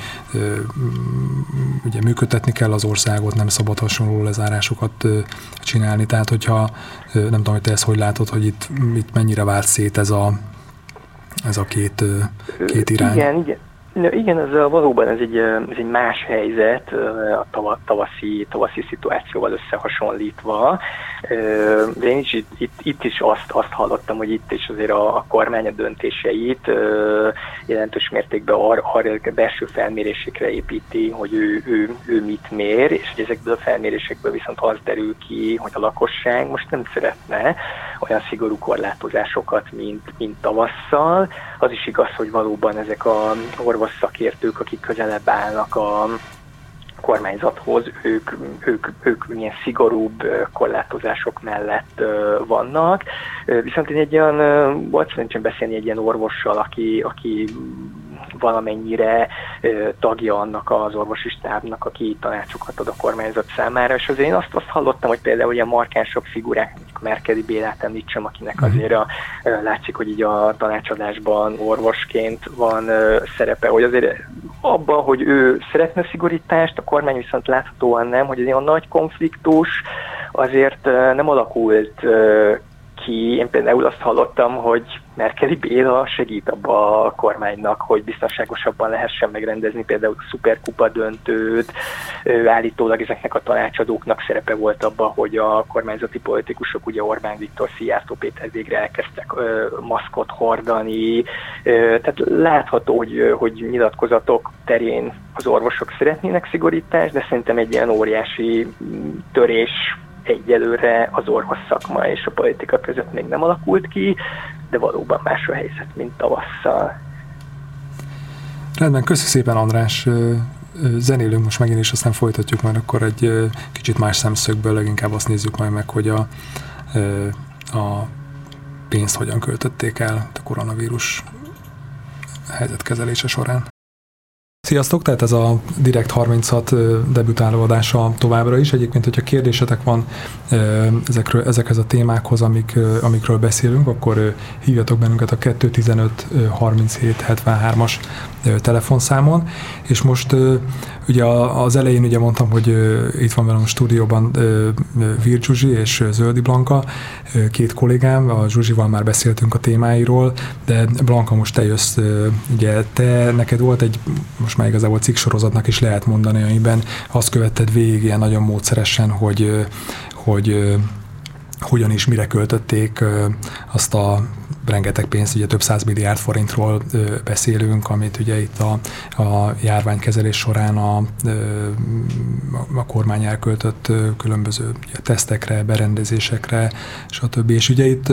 ugye működtetni kell az országot, nem szabad hasonló lezárásokat csinálni. Tehát, hogyha nem tudom, hogy te ezt hogy látod, hogy itt, itt mennyire vált szét ez a, ez a két, két irány. Igen, igen. Igen, ez valóban ez egy, ez egy más helyzet a tavaszi, tavaszi szituációval összehasonlítva. De én is itt, itt is azt, azt hallottam, hogy itt is azért a, a kormány a döntéseit jelentős mértékben arra ar, belső felmérésekre építi, hogy ő, ő, ő mit mér, és hogy ezekből a felmérésekből viszont az derül ki, hogy a lakosság most nem szeretne olyan szigorú korlátozásokat, mint, mint tavasszal. Az is igaz, hogy valóban ezek a orvos szakértők, akik közelebb állnak a kormányzathoz, ők, ők, ők ilyen szigorúbb korlátozások mellett vannak. Viszont én egy olyan, volt szerencsém beszélni egy ilyen orvossal, aki, aki valamennyire tagja annak az orvosi stábnak, aki tanácsokat ad a kormányzat számára, és azért én azt, azt hallottam, hogy például ilyen markánsabb figurák, Merkeli Bélát említsem, akinek mhm. azért a, látszik, hogy így a tanácsadásban orvosként van szerepe, hogy azért abban, hogy ő szeretne szigorítást, a kormány viszont láthatóan nem, hogy azért a nagy konfliktus azért nem alakult ki, én például azt hallottam, hogy Merkeli Béla segít abba a kormánynak, hogy biztonságosabban lehessen megrendezni például a szuperkupa döntőt. Állítólag ezeknek a tanácsadóknak szerepe volt abban, hogy a kormányzati politikusok, ugye Orbán Viktor, Szijjártó Péter végre elkezdtek maszkot hordani. Tehát látható, hogy, hogy nyilatkozatok terén az orvosok szeretnének szigorítást, de szerintem egy ilyen óriási törés egyelőre az orvos szakma és a politika között még nem alakult ki, de valóban más a helyzet, mint tavasszal. Rendben, köszönöm szépen András. Zenélünk most megint, és aztán folytatjuk majd akkor egy kicsit más szemszögből, leginkább azt nézzük majd meg, hogy a, a pénzt hogyan költötték el a koronavírus helyzetkezelése során. Sziasztok, tehát ez a Direkt 36 debütáló adása továbbra is. Egyébként, hogyha kérdésetek van ezekről, ezekhez a témákhoz, amik, amikről beszélünk, akkor hívjatok bennünket a 215 37 73-as telefonszámon, és most ugye az elején ugye mondtam, hogy itt van velem a stúdióban Vir Zsuzsi és Zöldi Blanka, két kollégám, a Zsuzsival már beszéltünk a témáiról, de Blanka most te jössz, ugye te, neked volt egy, most már igazából cikksorozatnak is lehet mondani, amiben azt követted végig ilyen nagyon módszeresen, hogy, hogy hogyan és mire költötték azt a rengeteg pénzt, ugye több száz milliárd forintról beszélünk, amit ugye itt a, a járványkezelés során a, a kormány elköltött különböző ugye, tesztekre, berendezésekre, stb. És ugye itt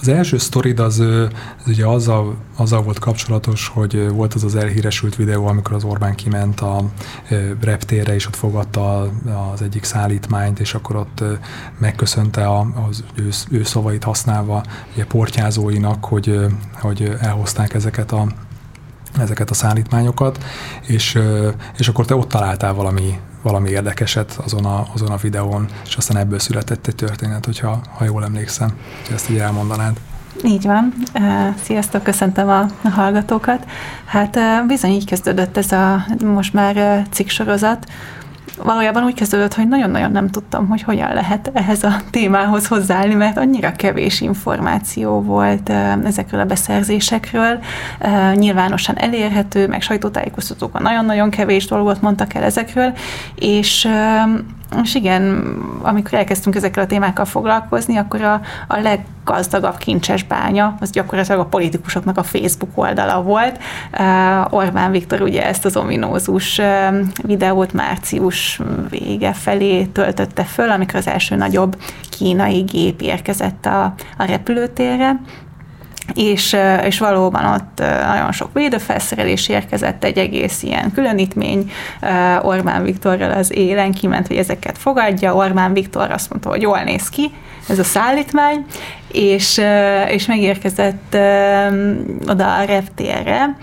az első sztorid az, az ugye azzal, azzal volt kapcsolatos, hogy volt az az elhíresült videó, amikor az Orbán kiment a reptérre, és ott fogadta az egyik szállítmányt, és akkor ott megköszönte az ő, ő szavait használva ugye portyázóinak, hogy, hogy elhozták ezeket a, ezeket a szállítmányokat, és, és akkor te ott találtál valami, valami érdekeset azon a, azon a videón, és aztán ebből született egy történet, hogyha, ha jól emlékszem, hogy ezt így elmondanád. Így van. Sziasztok, köszöntöm a, hallgatókat. Hát bizony így kezdődött ez a most már cikksorozat, valójában úgy kezdődött, hogy nagyon-nagyon nem tudtam, hogy hogyan lehet ehhez a témához hozzáállni, mert annyira kevés információ volt ezekről a beszerzésekről, nyilvánosan elérhető, meg sajtótájékoztatókon nagyon-nagyon kevés dolgot mondtak el ezekről, és és igen, amikor elkezdtünk ezekkel a témákkal foglalkozni, akkor a, a leggazdagabb kincses bánya, az gyakorlatilag a politikusoknak a Facebook oldala volt. Uh, Orbán Viktor ugye ezt az ominózus uh, videót március vége felé töltötte föl, amikor az első nagyobb kínai gép érkezett a, a repülőtérre, és, és valóban ott nagyon sok védőfelszerelés érkezett, egy egész ilyen különítmény Orbán Viktorral az élen kiment, hogy ezeket fogadja. Orbán Viktor azt mondta, hogy jól néz ki ez a szállítmány, és, és megérkezett oda a reptérre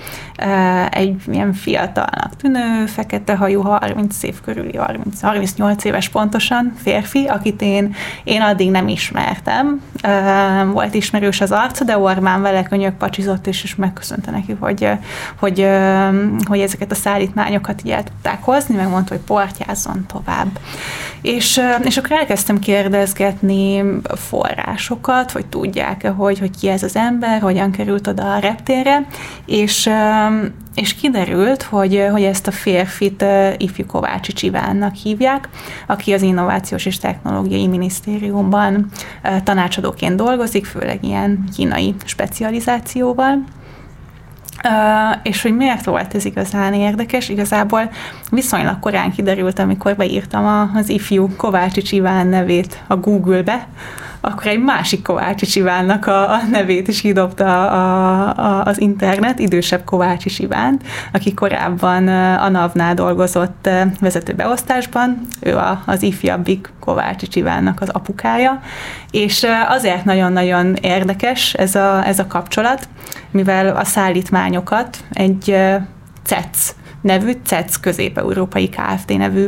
egy ilyen fiatalnak tűnő, fekete hajú, 30 év körüli, 30, 38 éves pontosan férfi, akit én, én addig nem ismertem. Volt ismerős az arca, de Orbán vele könyök pacsizott, és, és megköszönte neki, hogy, hogy, hogy ezeket a szállítmányokat így el tudták hozni, megmondta, hogy portyázzon tovább. És, és akkor elkezdtem kérdezgetni forrásokat, hogy tudják-e, hogy, hogy ki ez az ember, hogyan került oda a reptérre, és, és kiderült, hogy, hogy ezt a férfit ifjú Kovácsi Csivánnak hívják, aki az Innovációs és Technológiai Minisztériumban tanácsadóként dolgozik, főleg ilyen kínai specializációval. És hogy miért volt ez igazán érdekes, igazából viszonylag korán kiderült, amikor beírtam az ifjú Kovácsi Iván nevét a Google-be, akkor egy másik Kovács Ivánnak a, a nevét is kidobta a, a, az internet, idősebb Kovács Ivánt, aki korábban a NAV-nál dolgozott vezetőbeosztásban, ő a, az ifjabbik Kovács Ivánnak az apukája, és azért nagyon-nagyon érdekes ez a, ez a kapcsolat, mivel a szállítmányokat egy CEC nevű CEC közép-európai Kft. nevű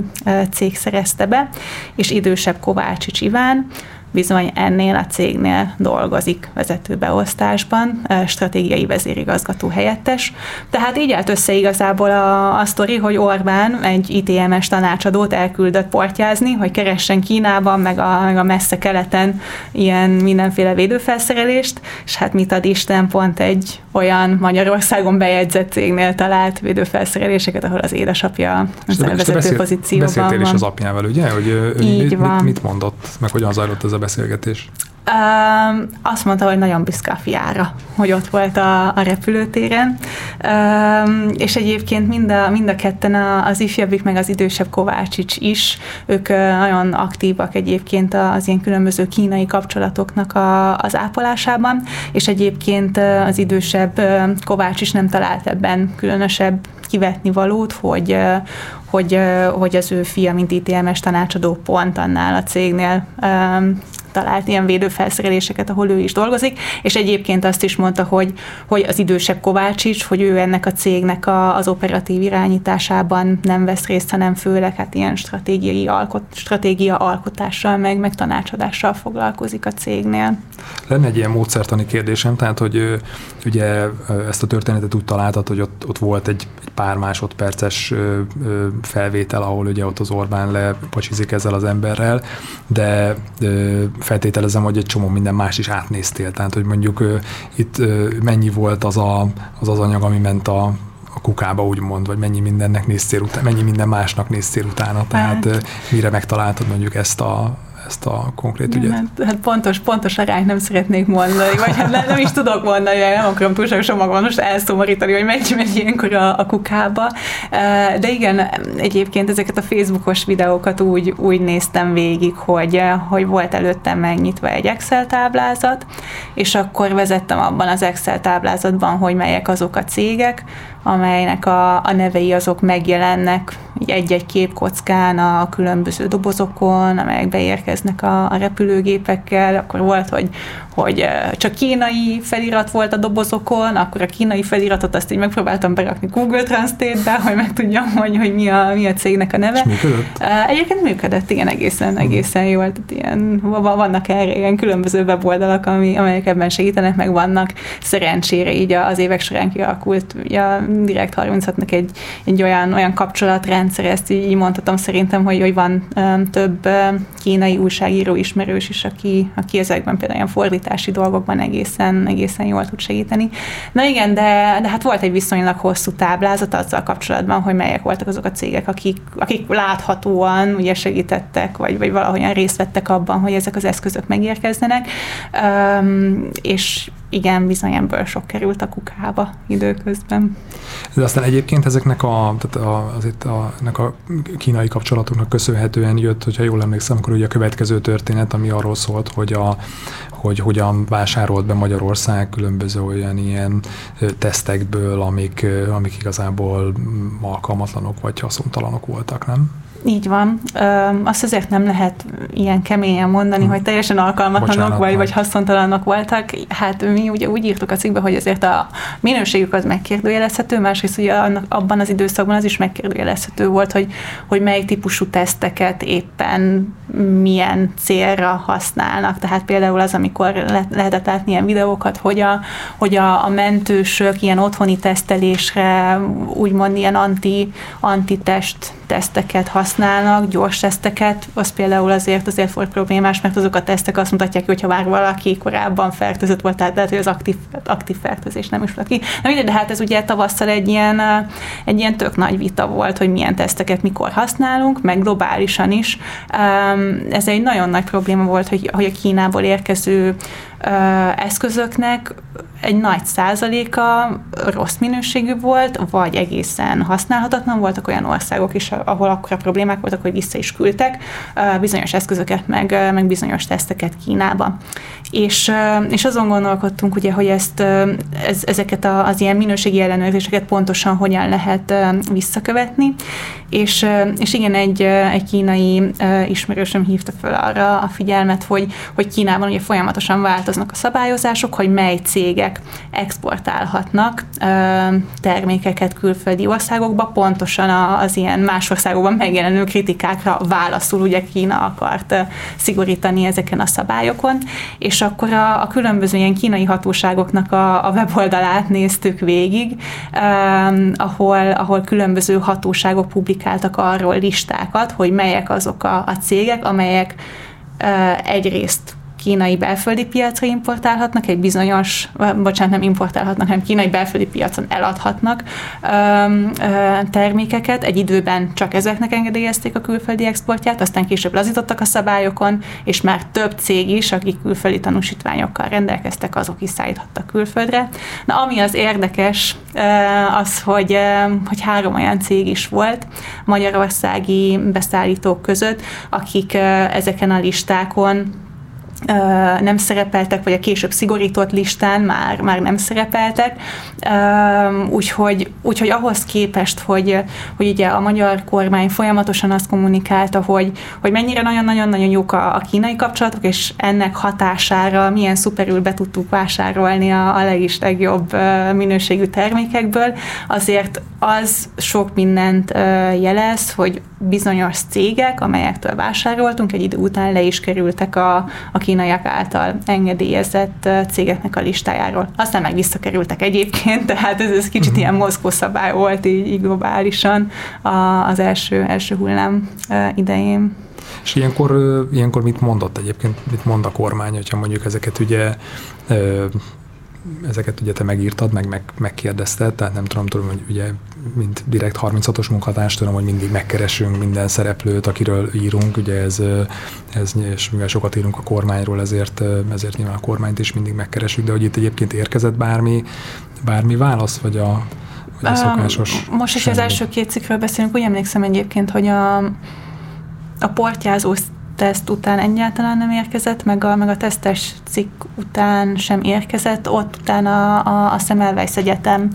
cég szerezte be, és idősebb Kovácsics Iván bizony ennél a cégnél dolgozik vezetőbeosztásban, stratégiai vezérigazgató helyettes. Tehát így állt össze igazából a, a sztori, hogy Orbán egy ITMS tanácsadót elküldött portyázni, hogy keressen Kínában, meg a, meg a messze keleten ilyen mindenféle védőfelszerelést, és hát mit ad Isten, pont egy olyan Magyarországon bejegyzett cégnél talált védőfelszereléseket, ahol az édesapja az vezető beszélt, pozícióban beszéltél van. is az apjával, ugye? Hogy Így mit, van. mit mondott, meg hogyan zajlott ez a beszélgetés? Um, azt mondta, hogy nagyon büszke a fiára, hogy ott volt a, a repülőtéren, um, és egyébként mind a, mind a ketten az ifjabbik, meg az idősebb Kovácsics is, ők nagyon aktívak egyébként az ilyen különböző kínai kapcsolatoknak a, az ápolásában, és egyébként az idősebb Kovács is nem talált ebben különösebb kivetni valót, hogy, hogy, hogy az ő fia, mint ITMS tanácsadó pont annál a cégnél talált ilyen védőfelszereléseket, ahol ő is dolgozik, és egyébként azt is mondta, hogy, hogy az idősebb Kovácsics, hogy ő ennek a cégnek a, az operatív irányításában nem vesz részt, hanem főleg hát ilyen stratégiai alkot, stratégia alkotással, meg, meg tanácsadással foglalkozik a cégnél. Lenne egy ilyen módszertani kérdésem, tehát, hogy ugye ezt a történetet úgy találtad, hogy ott, ott volt egy, egy pár másodperces felvétel, ahol ugye ott az Orbán lepacsizik ezzel az emberrel, de feltételezem, hogy egy csomó minden más is átnéztél. Tehát, hogy mondjuk itt mennyi volt az, a, az az anyag, ami ment a, a kukába, úgymond, vagy mennyi mindennek néztél utána, mennyi minden másnak néztél utána. Tehát hát. mire megtaláltad mondjuk ezt a, ezt a konkrét ügyet? Hát, hát pontos, pontos arányt nem szeretnék mondani, vagy hát nem, nem is tudok mondani, nem akarom túlságosan magam most elszomorítani, hogy megy, megy ilyenkor a, a kukába. De igen, egyébként ezeket a Facebookos videókat úgy, úgy néztem végig, hogy, hogy volt előttem megnyitva egy Excel táblázat, és akkor vezettem abban az Excel táblázatban, hogy melyek azok a cégek, amelynek a, a nevei azok megjelennek egy-egy képkockán a különböző dobozokon, amelyek beérkeznek a, a repülőgépekkel, akkor volt, hogy hogy csak kínai felirat volt a dobozokon, akkor a kínai feliratot azt így megpróbáltam berakni Google Translate-be, hogy megtudjam, hogy, hogy mi, a, mi a cégnek a neve. És működött? Egyébként működött, igen, egészen, egészen jól. Tehát ilyen, vannak erre ilyen különböző weboldalak, ami, amelyek ebben segítenek, meg vannak szerencsére így az évek során kialakult, ugye a Direkt 36-nak egy, egy olyan, olyan kapcsolatrendszer, ezt így mondhatom szerintem, hogy, hogy van több kínai újságíró ismerős is, aki, aki ezekben például ilyen fordít fordítási dolgokban egészen, egészen jól tud segíteni. Na igen, de, de hát volt egy viszonylag hosszú táblázat azzal kapcsolatban, hogy melyek voltak azok a cégek, akik, akik láthatóan ugye segítettek, vagy, vagy valahogyan részt vettek abban, hogy ezek az eszközök megérkezzenek, um, és igen, bizony ebből sok került a kukába időközben. De aztán egyébként ezeknek a, tehát a, azért a, ennek a kínai kapcsolatoknak köszönhetően jött, hogyha jól emlékszem, akkor ugye a következő történet, ami arról szólt, hogy, a, hogy hogyan vásárolt be Magyarország különböző olyan ilyen tesztekből, amik, amik igazából alkalmatlanok vagy haszontalanok voltak, nem? Így van. Azt azért nem lehet ilyen keményen mondani, hm. hogy teljesen alkalmatlanok vagy, vagy haszontalanok voltak. Hát mi ugye úgy írtuk a cikkbe, hogy azért a minőségük az megkérdőjelezhető, másrészt ugye abban az időszakban az is megkérdőjelezhető volt, hogy, hogy mely típusú teszteket éppen milyen célra használnak. Tehát például az, amikor le, lehetett látni ilyen videókat, hogy a, hogy a, a mentősök ilyen otthoni tesztelésre úgymond ilyen anti, antitest teszteket használnak, gyors teszteket, az például azért azért volt problémás, mert azok a tesztek azt mutatják, hogy ha már valaki korábban fertőzött volt, tehát lehet, hogy az aktív, aktív fertőzés nem is volt ki. Na mindegy, de hát ez ugye tavasszal egy ilyen, egy ilyen tök nagy vita volt, hogy milyen teszteket mikor használunk, meg globálisan is. Ez egy nagyon nagy probléma volt, hogy, hogy a Kínából érkező eszközöknek egy nagy százaléka rossz minőségű volt, vagy egészen használhatatlan voltak olyan országok is, ahol akkor a problémák voltak, hogy vissza is küldtek bizonyos eszközöket, meg, meg bizonyos teszteket Kínába. És, és azon gondolkodtunk ugye, hogy ezt, ez, ezeket az ilyen minőségi ellenőrzéseket pontosan hogyan lehet visszakövetni, és, és igen, egy, egy kínai ismerősöm hívta fel arra a figyelmet, hogy, hogy Kínában ugye folyamatosan változnak a szabályozások, hogy mely cégek exportálhatnak termékeket külföldi országokba, pontosan az ilyen más országokban megjelenő kritikákra válaszul, ugye Kína akart szigorítani ezeken a szabályokon, és akkor a, a különböző ilyen kínai hatóságoknak a, a weboldalát néztük végig, ahol, ahol különböző hatóságok publikáltak arról listákat, hogy melyek azok a, a cégek, amelyek egyrészt kínai belföldi piacra importálhatnak, egy bizonyos, bocsánat, nem importálhatnak, hanem kínai belföldi piacon eladhatnak termékeket. Egy időben csak ezeknek engedélyezték a külföldi exportját, aztán később lazítottak a szabályokon, és már több cég is, akik külföldi tanúsítványokkal rendelkeztek, azok is szállíthattak külföldre. Na, ami az érdekes, az, hogy, hogy három olyan cég is volt magyarországi beszállítók között, akik ezeken a listákon nem szerepeltek, vagy a később szigorított listán már, már nem szerepeltek. Úgyhogy, úgyhogy ahhoz képest, hogy, hogy ugye a magyar kormány folyamatosan azt kommunikálta, hogy, hogy mennyire nagyon-nagyon-nagyon jók a, a kínai kapcsolatok, és ennek hatására milyen szuperül be tudtuk vásárolni a, a legis legjobb minőségű termékekből, azért az sok mindent jelez, hogy bizonyos cégek, amelyektől vásároltunk, egy idő után le is kerültek a, a kínaiak által engedélyezett cégeknek a listájáról. Aztán meg visszakerültek egyébként, tehát ez, ez kicsit uh-huh. ilyen mozgó szabály volt így, így globálisan az első, első hullám idején. És ilyenkor, ilyenkor mit mondott egyébként, mit mond a kormány, hogyha mondjuk ezeket ugye ezeket ugye te megírtad, meg, meg megkérdezted, tehát nem tudom, tudom, hogy ugye mint direkt 36-os munkatárs tudom, hogy mindig megkeresünk minden szereplőt, akiről írunk, ugye ez, ez és mivel sokat írunk a kormányról, ezért, ezért nyilván a kormányt is mindig megkeresünk, de hogy itt egyébként érkezett bármi, bármi válasz, vagy a, vagy a szokásos Most is az első két cikkről beszélünk, úgy emlékszem egyébként, hogy a, a portyázó teszt után egyáltalán nem érkezett, meg a, meg a tesztes cikk után sem érkezett. Ott utána a, a Semmelweis Egyetem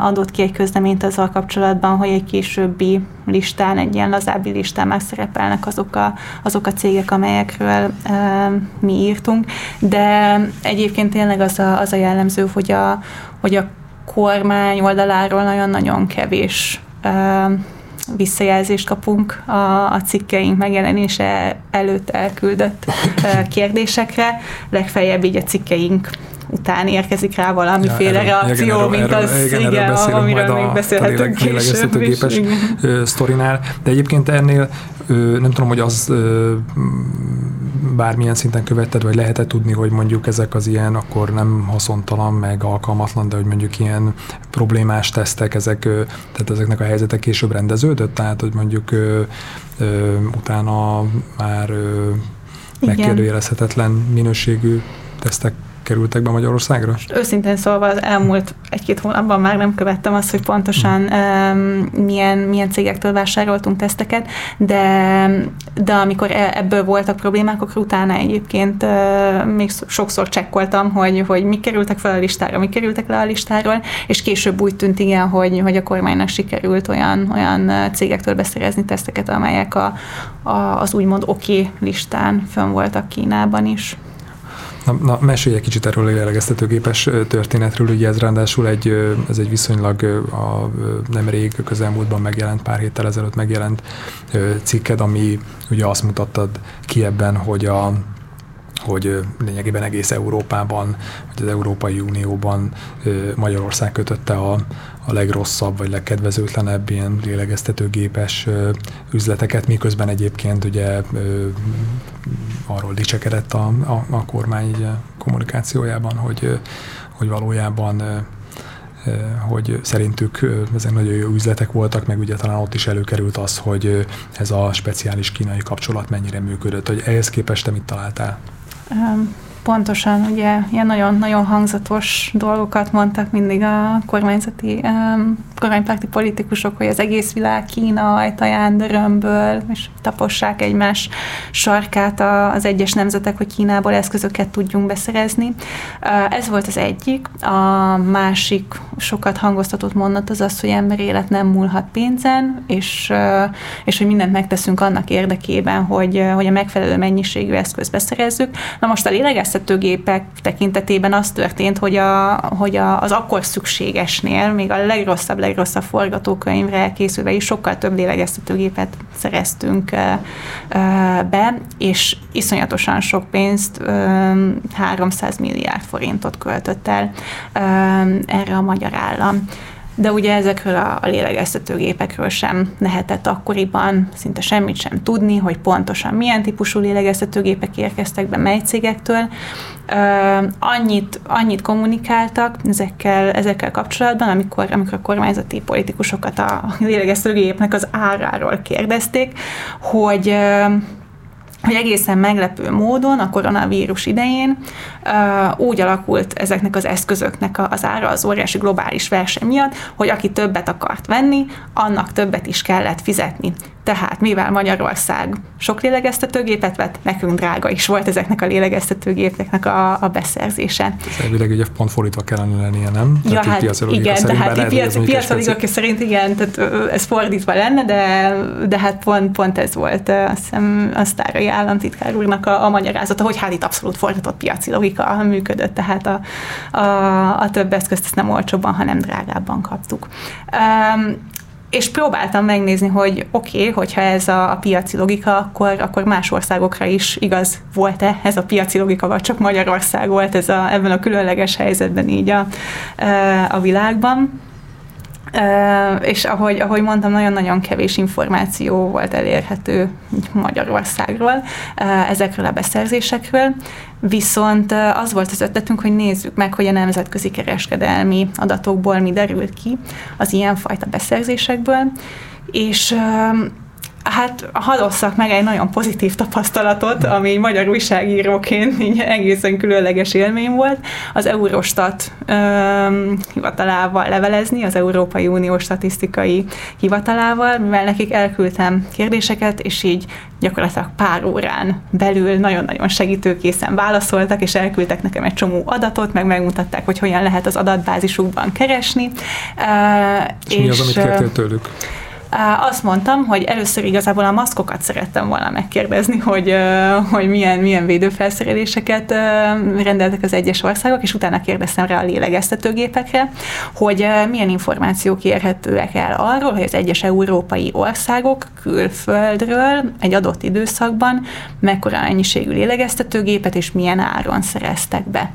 adott ki egy közleményt azzal kapcsolatban, hogy egy későbbi listán, egy ilyen lazábbi listán már szerepelnek azok a, azok a cégek, amelyekről e, mi írtunk. De egyébként tényleg az a, az a jellemző, hogy a, hogy a kormány oldaláról nagyon-nagyon kevés e, visszajelzést kapunk a, a cikkeink megjelenése előtt elküldött kérdésekre, legfeljebb így a cikkeink után érkezik rá valamiféle ja, reakció, igen, mint erről, az, igen, igen amiről még beszélhetünk később is. sztorinál. De egyébként ennél nem tudom, hogy az bármilyen szinten követted, vagy lehetett tudni, hogy mondjuk ezek az ilyen akkor nem haszontalan, meg alkalmatlan, de hogy mondjuk ilyen problémás tesztek, ezek, tehát ezeknek a helyzetek később rendeződött, tehát hogy mondjuk utána már megkérdőjelezhetetlen minőségű tesztek kerültek be Magyarországra? Őszintén szólva az elmúlt egy-két hónapban már nem követtem azt, hogy pontosan um, milyen, milyen cégektől vásároltunk teszteket, de, de amikor e, ebből voltak problémák, akkor utána egyébként uh, még sokszor csekkoltam, hogy, hogy mi kerültek fel a listára, mi kerültek le a listáról, és később úgy tűnt igen, hogy, hogy a kormánynak sikerült olyan, olyan cégektől beszerezni teszteket, amelyek a, a, az úgymond oké okay listán fönn voltak Kínában is. Na, na mesélj egy kicsit erről a lélegeztetőgépes történetről, ugye ez ráadásul egy, ez egy viszonylag a, nemrég közelmúltban megjelent, pár héttel ezelőtt megjelent cikked, ami ugye azt mutattad ki ebben, hogy a hogy lényegében egész Európában, vagy az Európai Unióban Magyarország kötötte a, a legrosszabb, vagy legkedvezőtlenebb ilyen lélegeztetőgépes üzleteket, miközben egyébként ugye arról dicsekedett a, a, a kormány kommunikációjában, hogy, hogy valójában hogy szerintük ezek nagyon jó üzletek voltak, meg ugye talán ott is előkerült az, hogy ez a speciális kínai kapcsolat mennyire működött, hogy ehhez képest te mit találtál? Um, pontosan, ugye ilyen nagyon-nagyon hangzatos dolgokat mondtak mindig a kormányzati, um, kormánypárti politikusok, hogy az egész világ Kína ajtaján dörömből, és tapossák egymás sarkát az egyes nemzetek, hogy Kínából eszközöket tudjunk beszerezni. Uh, ez volt az egyik. A másik sokat hangoztatott mondat az az, hogy ember élet nem múlhat pénzen, és, uh, és hogy mindent megteszünk annak érdekében, hogy, hogy a megfelelő mennyiségű eszközt beszerezzük. Na most a lélegeztető lélegeztetőgépek tekintetében az történt, hogy, a, hogy a, az akkor szükségesnél, még a legrosszabb, legrosszabb forgatókönyvre készülve is sokkal több lélegeztetőgépet szereztünk be, és iszonyatosan sok pénzt, 300 milliárd forintot költött el erre a magyar állam de ugye ezekről a, a lélegeztetőgépekről sem lehetett akkoriban szinte semmit sem tudni, hogy pontosan milyen típusú lélegeztetőgépek érkeztek be mely cégektől. Annyit, annyit kommunikáltak ezekkel, ezekkel kapcsolatban, amikor, amikor a kormányzati politikusokat a lélegeztetőgépnek az áráról kérdezték, hogy hogy egészen meglepő módon a koronavírus idején úgy alakult ezeknek az eszközöknek az ára az óriási globális verseny miatt, hogy aki többet akart venni, annak többet is kellett fizetni. Tehát mivel Magyarország sok lélegeztetőgépet vett, nekünk drága is volt ezeknek a lélegeztetőgépeknek a, a beszerzése. Ez elvileg ugye pont fordítva kellene lennie, nem? Ja, tehát hát igen, tehát piac, piac szerint igen, tehát ez fordítva lenne, de, de hát pont, pont ez volt azt hiszem a sztárai államtitkár úrnak a, a magyarázata, hogy hát itt abszolút fordított piaci logika működött, tehát a, a, a több eszközt ezt nem olcsóbban, hanem drágábban kaptuk. Um, és próbáltam megnézni, hogy oké, okay, hogyha ez a, a piaci logika, akkor, akkor más országokra is igaz volt-e ez a piaci logika, vagy csak Magyarország volt ez a, ebben a különleges helyzetben így a, a világban. És ahogy, ahogy mondtam, nagyon-nagyon kevés információ volt elérhető Magyarországról ezekről a beszerzésekről, viszont az volt az ötletünk, hogy nézzük meg, hogy a nemzetközi kereskedelmi adatokból mi derült ki az ilyenfajta beszerzésekből, és Hát hadosszak meg egy nagyon pozitív tapasztalatot, ami magyar újságíróként így egészen különleges élmény volt. Az Eurostat öm, hivatalával levelezni, az Európai Unió statisztikai hivatalával, mivel nekik elküldtem kérdéseket, és így gyakorlatilag pár órán belül nagyon-nagyon segítőkészen válaszoltak, és elküldtek nekem egy csomó adatot, meg megmutatták, hogy hogyan lehet az adatbázisukban keresni. És, és mi az, amit kértél tőlük? Azt mondtam, hogy először igazából a maszkokat szerettem volna megkérdezni, hogy, hogy milyen, milyen védőfelszereléseket rendeltek az egyes országok, és utána kérdeztem rá a lélegeztetőgépekre, hogy milyen információk érhetőek el arról, hogy az egyes európai országok külföldről egy adott időszakban mekkora mennyiségű lélegeztetőgépet és milyen áron szereztek be.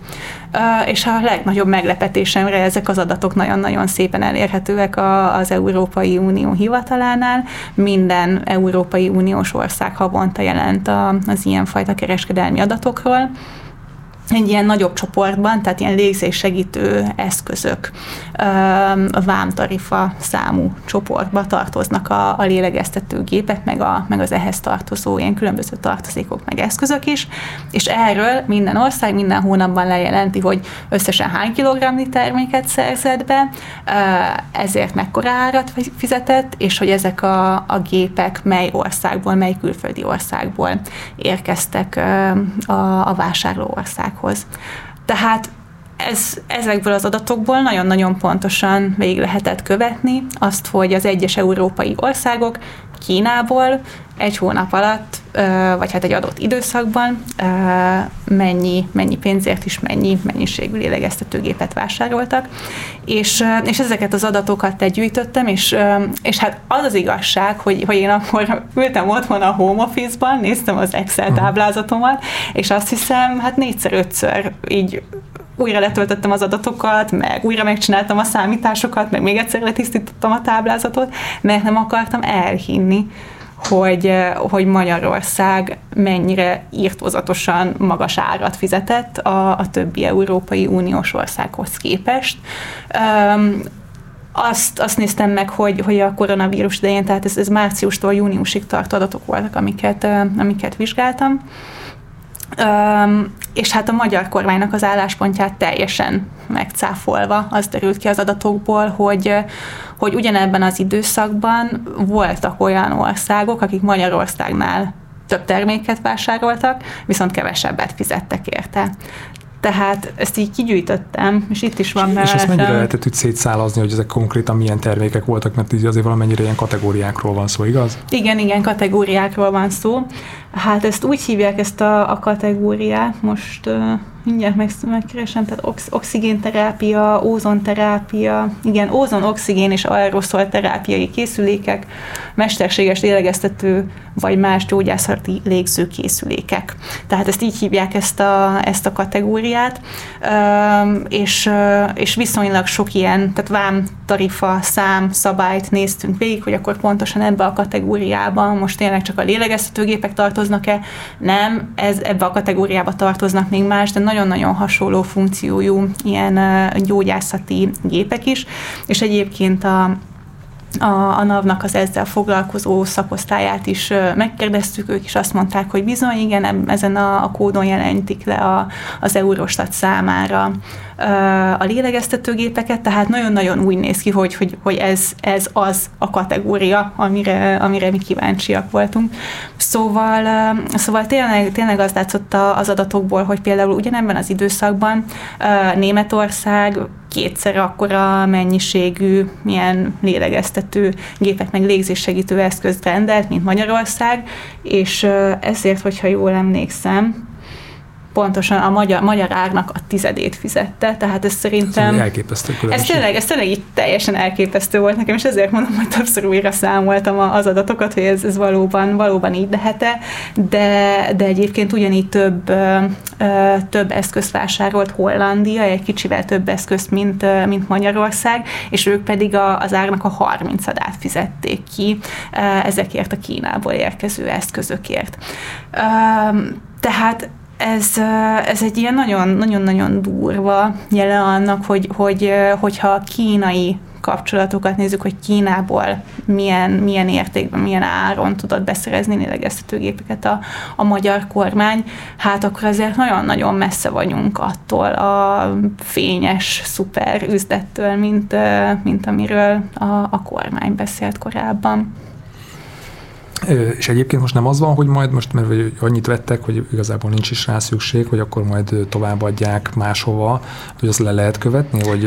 És a legnagyobb meglepetésemre ezek az adatok nagyon-nagyon szépen elérhetőek az Európai Unió hivatalánál. Minden Európai Uniós ország havonta jelent az ilyenfajta kereskedelmi adatokról egy ilyen nagyobb csoportban, tehát ilyen légzéssegítő eszközök a vámtarifa számú csoportba tartoznak a, a lélegeztető gépek, meg, a, meg az ehhez tartozó ilyen különböző tartozékok, meg eszközök is, és erről minden ország minden hónapban lejelenti, hogy összesen hány kilogramnyi terméket szerzett be, ezért mekkora árat fizetett, és hogy ezek a, a gépek mely országból, mely külföldi országból érkeztek a, a vásárló országhoz. Tehát ez, ezekből az adatokból nagyon-nagyon pontosan végig lehetett követni azt, hogy az egyes európai országok Kínából egy hónap alatt, vagy hát egy adott időszakban mennyi, mennyi pénzért is mennyi mennyiségű lélegeztetőgépet vásároltak. És, és ezeket az adatokat gyűjtöttem, és, és hát az az igazság, hogy, hogy én akkor ültem otthon a home office-ban, néztem az Excel mhm. táblázatomat, és azt hiszem, hát négyszer-ötször így újra letöltöttem az adatokat, meg újra megcsináltam a számításokat, meg még egyszer letisztítottam a táblázatot, mert nem akartam elhinni, hogy, hogy Magyarország mennyire írtózatosan magas árat fizetett a, a többi Európai Uniós országhoz képest. Um, azt, azt néztem meg, hogy, hogy a koronavírus idején, tehát ez, ez márciustól júniusig tartó adatok voltak, amiket, amiket vizsgáltam. Um, és hát a magyar kormánynak az álláspontját teljesen megcáfolva az derült ki az adatokból, hogy, hogy ugyanebben az időszakban voltak olyan országok, akik Magyarországnál több terméket vásároltak, viszont kevesebbet fizettek érte. Tehát ezt így kigyűjtöttem, és itt is van mellett. És ezt mennyire lehetett úgy szétszálazni, hogy ezek konkrétan milyen termékek voltak, mert így azért valamennyire ilyen kategóriákról van szó, igaz? Igen, igen, kategóriákról van szó. Hát ezt úgy hívják ezt a, a kategóriát, most uh, mindjárt meg, megkeresem, tehát ox, oxigénterápia, ózonterápia, igen, ózon, oxigén és aeroszol terápiai készülékek, mesterséges lélegeztető vagy más gyógyászati légzőkészülékek. Tehát ezt így hívják ezt a, ezt a kategóriát, és, és viszonylag sok ilyen, tehát vám, tarifa, szám, szabályt néztünk végig, hogy akkor pontosan ebbe a kategóriában most tényleg csak a lélegeztetőgépek tartoznak-e. Nem, ez ebbe a kategóriába tartoznak még más, de nagyon-nagyon hasonló funkciójú ilyen gyógyászati gépek is, és egyébként a a, a NAV-nak az ezzel foglalkozó szakosztályát is megkérdeztük, ők is azt mondták, hogy bizony, igen, ezen a, a kódon jelentik le a, az Eurostat számára a lélegeztetőgépeket, tehát nagyon-nagyon úgy néz ki, hogy, hogy, hogy ez, ez az a kategória, amire, amire mi kíváncsiak voltunk. Szóval, szóval tényleg, tényleg az látszott az adatokból, hogy például ugyanebben az időszakban Németország kétszer akkora mennyiségű milyen lélegeztető gépek, meg légzéssegítő eszközt rendelt, mint Magyarország, és ezért, hogyha jól emlékszem, pontosan a magyar, magyar árnak a tizedét fizette, tehát ez szerintem... Ez elképesztő Ez tényleg, ez tényleg így teljesen elképesztő volt nekem, és ezért mondom, hogy többször újra számoltam az adatokat, hogy ez, ez valóban, valóban így lehet de, de egyébként ugyanígy több, több eszközt vásárolt Hollandia, egy kicsivel több eszközt, mint, mint Magyarország, és ők pedig a, az árnak a 30-adát fizették ki ezekért a Kínából érkező eszközökért. Tehát ez, ez egy ilyen nagyon-nagyon durva jele annak, hogy, hogy, hogyha a kínai kapcsolatokat nézzük, hogy Kínából milyen, milyen értékben, milyen áron tudott beszerezni lélegeztetőgépeket a, a magyar kormány, hát akkor azért nagyon-nagyon messze vagyunk attól a fényes, szuper üzlettől, mint, mint amiről a, a kormány beszélt korábban. És egyébként most nem az van, hogy majd most, mert annyit vettek, hogy igazából nincs is rá szükség, hogy akkor majd továbbadják máshova, hogy azt le lehet követni, hogy,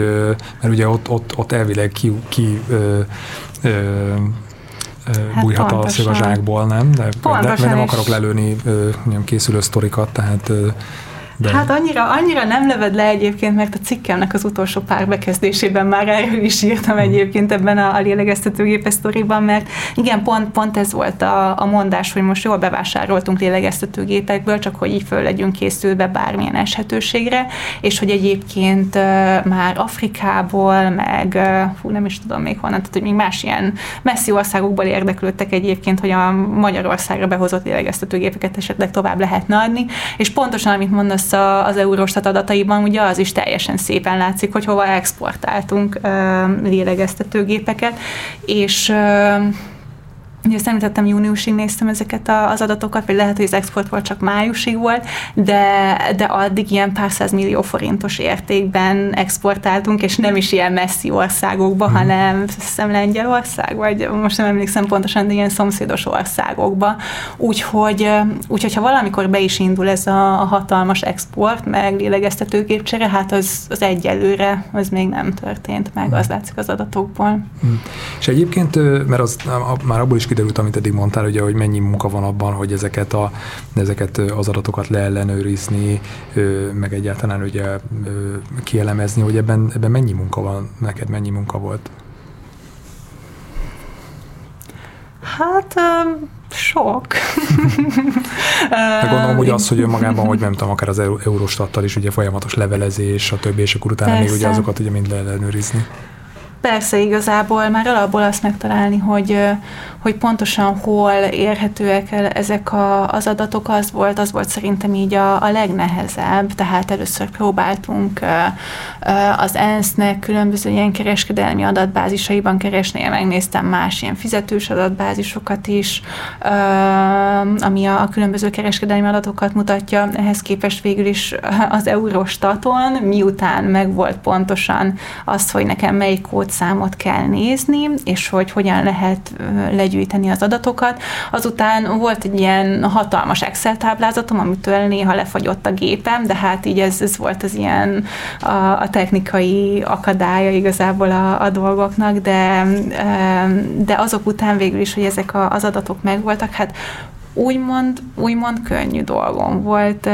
mert ugye ott, ott, ott elvileg ki, ki ö, ö, hát bújhat pontosan. a szögazsákból, nem? De, de, de nem akarok lelőni ö, készülő sztorikat, tehát ö, de... Hát annyira, annyira nem löved le egyébként, mert a cikkemnek az utolsó pár bekezdésében már erről is írtam egyébként ebben a, a lélegeztetőgépes sztoriban, mert igen, pont, pont ez volt a, a mondás, hogy most jól bevásároltunk lélegeztetőgépekből, csak hogy így föl legyünk készülve bármilyen eshetőségre, és hogy egyébként uh, már Afrikából, meg uh, fú, nem is tudom még honnan, tehát hogy még más ilyen messzi országokból érdeklődtek egyébként, hogy a Magyarországra behozott lélegeztetőgépeket esetleg tovább lehetne adni, és pontosan, amit mondasz, lesz a, az Eurostat adataiban, ugye az is teljesen szépen látszik, hogy hova exportáltunk lélegeztetőgépeket, és Ugye azt említettem, júniusig néztem ezeket az adatokat, vagy lehet, hogy az export volt csak májusig volt, de, de addig ilyen pár millió forintos értékben exportáltunk, és nem is ilyen messzi országokba, hmm. hanem hiszem Lengyelország, vagy most nem emlékszem pontosan, de ilyen szomszédos országokba. Úgyhogy, úgyhogy ha valamikor be is indul ez a, a hatalmas export, meg lélegeztetőgépcsere, hát az, az egyelőre, az még nem történt meg, az látszik az adatokból. Hmm. És egyébként, mert az már abból is kiderült, amit eddig mondtál, ugye, hogy mennyi munka van abban, hogy ezeket, a, ezeket az adatokat leellenőrizni, meg egyáltalán ugye kielemezni, hogy ebben, ebben mennyi munka van, neked mennyi munka volt? Hát um, sok. De gondolom, hogy az, hogy önmagában, hogy nem tudom, akár az Eurostattal is ugye folyamatos levelezés, a többi, és akkor utána Persze. még ugye azokat ugye mind leellenőrizni. Persze, igazából már alapból azt megtalálni, hogy, hogy pontosan hol érhetőek el ezek a, az adatok, az volt, az volt szerintem így a, a legnehezebb, tehát először próbáltunk az ENSZ-nek különböző ilyen kereskedelmi adatbázisaiban keresni, én megnéztem más ilyen fizetős adatbázisokat is, ami a, a különböző kereskedelmi adatokat mutatja, ehhez képest végül is az Eurostaton, miután megvolt pontosan az, hogy nekem melyik kódszámot kell nézni, és hogy hogyan lehet legyűjteni az adatokat. Azután volt egy ilyen hatalmas Excel táblázatom, amitől néha lefagyott a gépem, de hát így ez, ez volt az ilyen a, a technikai akadálya igazából a, a dolgoknak, de, de azok után végül is, hogy ezek a, az adatok megvoltak, hát úgymond, úgymond könnyű dolgom volt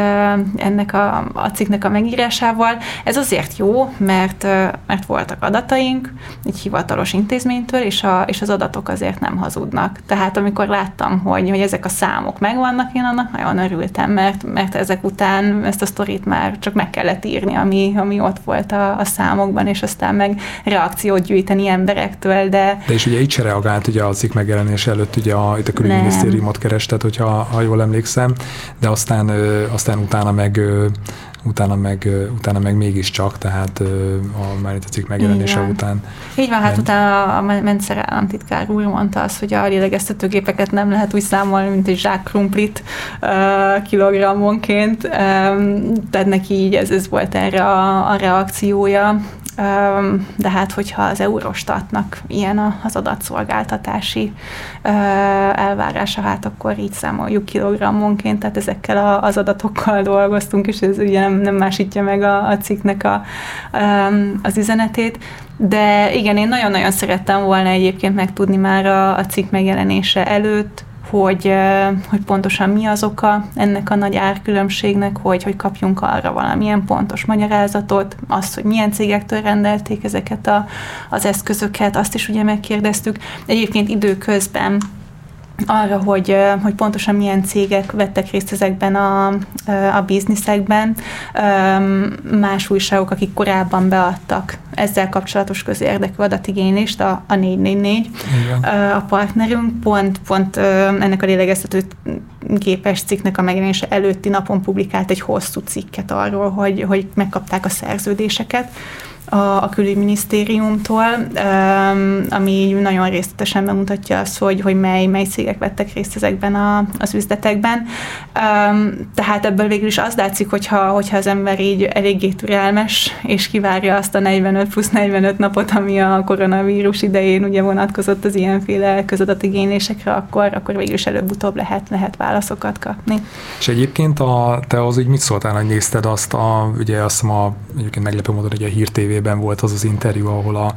ennek a, a cikknek a megírásával. Ez azért jó, mert, mert voltak adataink egy hivatalos intézménytől, és, a, és az adatok azért nem hazudnak. Tehát amikor láttam, hogy, hogy ezek a számok megvannak, én annak nagyon örültem, mert, mert ezek után ezt a sztorit már csak meg kellett írni, ami, ami ott volt a, a számokban, és aztán meg reakciót gyűjteni emberektől, de... De és ugye így se reagált ugye a cikk megjelenés előtt, ugye a, itt a külügyminisztériumot kerestet, hogyha ha jól emlékszem, de aztán, aztán utána meg utána meg, utána meg mégiscsak, tehát a már itt a cikk megjelenése Igen. után. Így van, hát utána a Mendszer államtitkár úr mondta azt, hogy a lélegeztetőgépeket nem lehet úgy számolni, mint egy zsák krumplit uh, kilogrammonként, um, tehát neki így ez, ez volt erre a, a reakciója, de hát, hogyha az Eurostatnak ilyen az adatszolgáltatási elvárása, hát akkor így számoljuk kilogrammonként, tehát ezekkel az adatokkal dolgoztunk, és ez ugye nem, nem másítja meg a, a cikknek a, az üzenetét. De igen, én nagyon-nagyon szerettem volna egyébként megtudni már a, a cikk megjelenése előtt, hogy, hogy pontosan mi az oka ennek a nagy árkülönbségnek, hogy, hogy kapjunk arra valamilyen pontos magyarázatot, azt, hogy milyen cégektől rendelték ezeket a, az eszközöket, azt is ugye megkérdeztük. Egyébként időközben arra, hogy, hogy pontosan milyen cégek vettek részt ezekben a, a bizniszekben. Más újságok, akik korábban beadtak ezzel kapcsolatos közérdekű adatigénylést, a, a 444, Igen. a partnerünk, pont, pont ennek a lélegeztető képes cikknek a megjelenése előtti napon publikált egy hosszú cikket arról, hogy, hogy megkapták a szerződéseket, a, a külügyminisztériumtól, um, ami nagyon részletesen bemutatja azt, hogy, hogy mely, mely cégek vettek részt ezekben a, az üzletekben. Um, tehát ebből végül is az látszik, hogyha, hogyha az ember így eléggé türelmes, és kivárja azt a 45 plusz 45 napot, ami a koronavírus idején ugye vonatkozott az ilyenféle közadatigénylésekre, akkor, akkor végül is előbb-utóbb lehet, lehet válaszokat kapni. És egyébként a, te az így mit szóltál, hogy nézted azt a, ugye azt ma egyébként meglepő módon, hogy a Hír TV tévében volt az az interjú, ahol a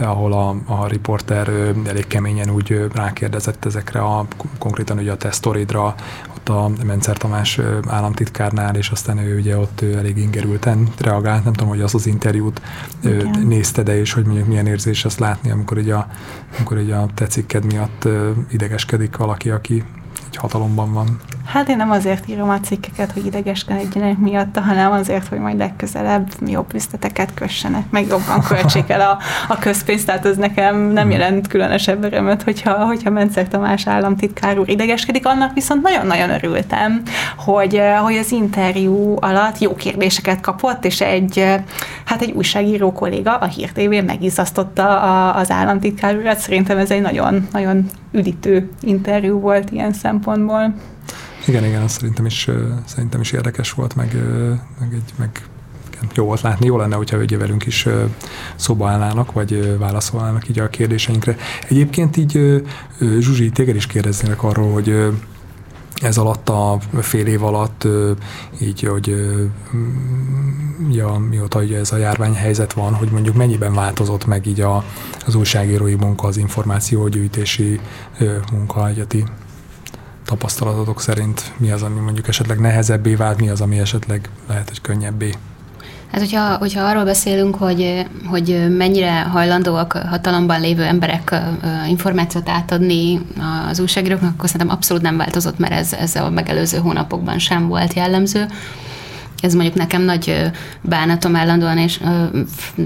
ahol a, a riporter elég keményen úgy rákérdezett ezekre a konkrétan ugye a te sztoridra, ott a Mencer Tamás államtitkárnál, és aztán ő ugye ott elég ingerülten reagált, nem tudom, hogy az az interjút Igen. nézte de és hogy mondjuk milyen érzés azt látni, amikor így a, amikor így a te cikked miatt idegeskedik valaki, aki egy hatalomban van. Hát én nem azért írom a cikkeket, hogy idegeskedjenek miatta, hanem azért, hogy majd legközelebb jobb üzleteket kössenek, meg jobban költsék el a, a közpénzt, tehát ez nekem nem jelent különösebb örömöt, hogyha, hogyha Mencer Tamás államtitkár úr idegeskedik, annak viszont nagyon-nagyon örültem, hogy, hogy az interjú alatt jó kérdéseket kapott, és egy, hát egy újságíró kolléga a Hír TV megizasztotta az államtitkár urat, szerintem ez egy nagyon, nagyon üdítő interjú volt ilyen szempontból. Igen, igen, azt szerintem is, szerintem is érdekes volt, meg, meg, egy, meg jó volt látni, jó lenne, hogyha ugye velünk is szóba állnának, vagy válaszolnának így a kérdéseinkre. Egyébként így Zsuzsi, téged is kérdeznének arról, hogy ez alatt a fél év alatt, így, hogy ja, mióta ugye ez a járványhelyzet van, hogy mondjuk mennyiben változott meg így a, az újságírói munka, az információgyűjtési munka, egyeti tapasztalatotok szerint mi az, ami mondjuk esetleg nehezebbé vált, mi az, ami esetleg lehet, hogy könnyebbé? Hát, hogyha, hogyha arról beszélünk, hogy, hogy mennyire hajlandóak hatalomban lévő emberek információt átadni az újságíróknak, akkor szerintem abszolút nem változott, mert ez, ez a megelőző hónapokban sem volt jellemző. Ez mondjuk nekem nagy bánatom állandóan, és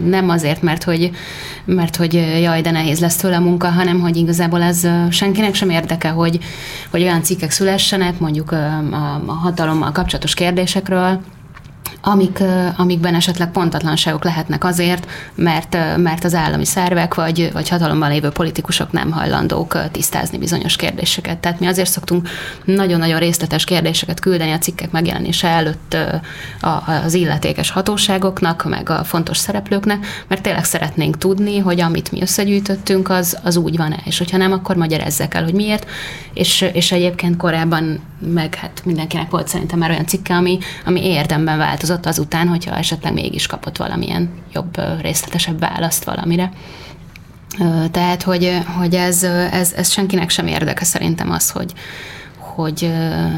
nem azért, mert hogy, mert hogy jaj, de nehéz lesz tőle a munka, hanem hogy igazából ez senkinek sem érdeke, hogy, hogy olyan cikkek szülessenek, mondjuk a, a hatalommal kapcsolatos kérdésekről, amik, amikben esetleg pontatlanságok lehetnek azért, mert, mert az állami szervek vagy, vagy hatalomban lévő politikusok nem hajlandók tisztázni bizonyos kérdéseket. Tehát mi azért szoktunk nagyon-nagyon részletes kérdéseket küldeni a cikkek megjelenése előtt az illetékes hatóságoknak, meg a fontos szereplőknek, mert tényleg szeretnénk tudni, hogy amit mi összegyűjtöttünk, az, az úgy van-e, és hogyha nem, akkor magyarázzák el, hogy miért, és, és egyébként korábban meg hát mindenkinek volt szerintem már olyan cikke, ami, ami érdemben változott azután, hogyha esetleg mégis kapott valamilyen jobb, részletesebb választ valamire. Tehát, hogy, hogy ez, ez, ez senkinek sem érdeke szerintem az, hogy, hogy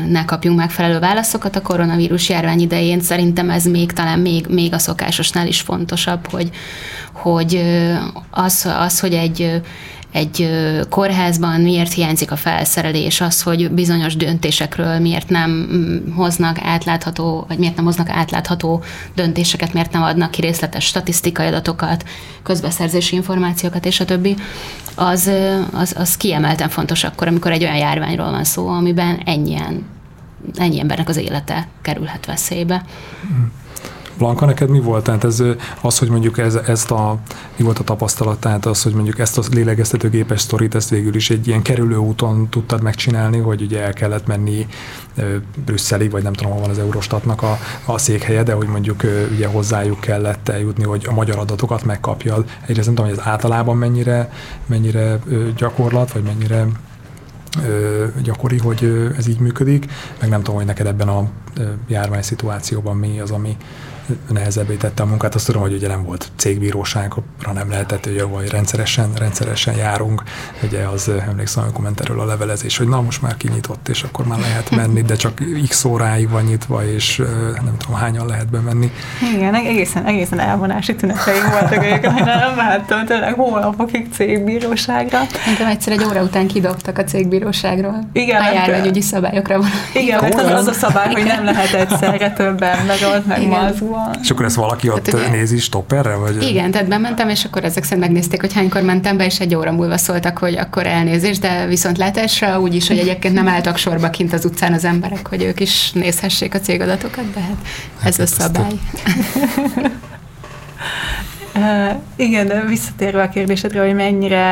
ne kapjunk megfelelő válaszokat a koronavírus járvány idején. Szerintem ez még talán még, még a szokásosnál is fontosabb, hogy, hogy az, az, hogy egy, egy kórházban miért hiányzik a felszerelés, az, hogy bizonyos döntésekről miért nem mm, hoznak átlátható, vagy miért nem hoznak átlátható döntéseket, miért nem adnak ki részletes statisztikai adatokat, közbeszerzési információkat és a többi, az, az, az kiemelten fontos akkor, amikor egy olyan járványról van szó, amiben ennyien, ennyi embernek az élete kerülhet veszélybe. Mm. Blanka, neked mi volt? Tehát ez, az, hogy mondjuk ez, ezt a, mi volt a tapasztalat, tehát az, hogy mondjuk ezt a lélegeztetőgépes sztorit, ezt végül is egy ilyen kerülő úton tudtad megcsinálni, hogy ugye el kellett menni Brüsszelig, vagy nem tudom, hol van az Eurostatnak a, a székhelye, de hogy mondjuk ugye hozzájuk kellett eljutni, hogy a magyar adatokat megkapjad. Egyrészt nem tudom, hogy ez általában mennyire, mennyire gyakorlat, vagy mennyire gyakori, hogy ez így működik, meg nem tudom, hogy neked ebben a járvány szituációban mi az, ami nehezebbé tette a munkát. Azt tudom, hogy ugye nem volt cégbíróságra, nem lehetett, hogy vagy rendszeresen, rendszeresen járunk. Ugye az emlékszem, amikor ment erről a levelezés, hogy na most már kinyitott, és akkor már lehet menni, de csak x óráig van nyitva, és nem tudom hányan lehet bemenni. Igen, egészen, egészen elvonási tüneteim voltak, hogy nem mehettem tényleg hónapokig cégbíróságra. Nekem egyszer egy óra után kidobtak a cégbíróságról. Igen, a járványügyi szabályokra van. Igen, mert az, az a szabály, hogy nem lehet egyszerre több ember ott meg van. És akkor ezt valaki ott tehát, nézi stopperre? Vagy? Igen, tehát bementem, és akkor ezek szerint megnézték, hogy hánykor mentem be, és egy óra múlva szóltak, hogy akkor elnézést, de viszont látásra úgy is, hogy egyébként nem álltak sorba kint az utcán az emberek, hogy ők is nézhessék a cégadatokat, de hát ez hát a szabály. Igen, de visszatérve a kérdésedre, hogy mennyire,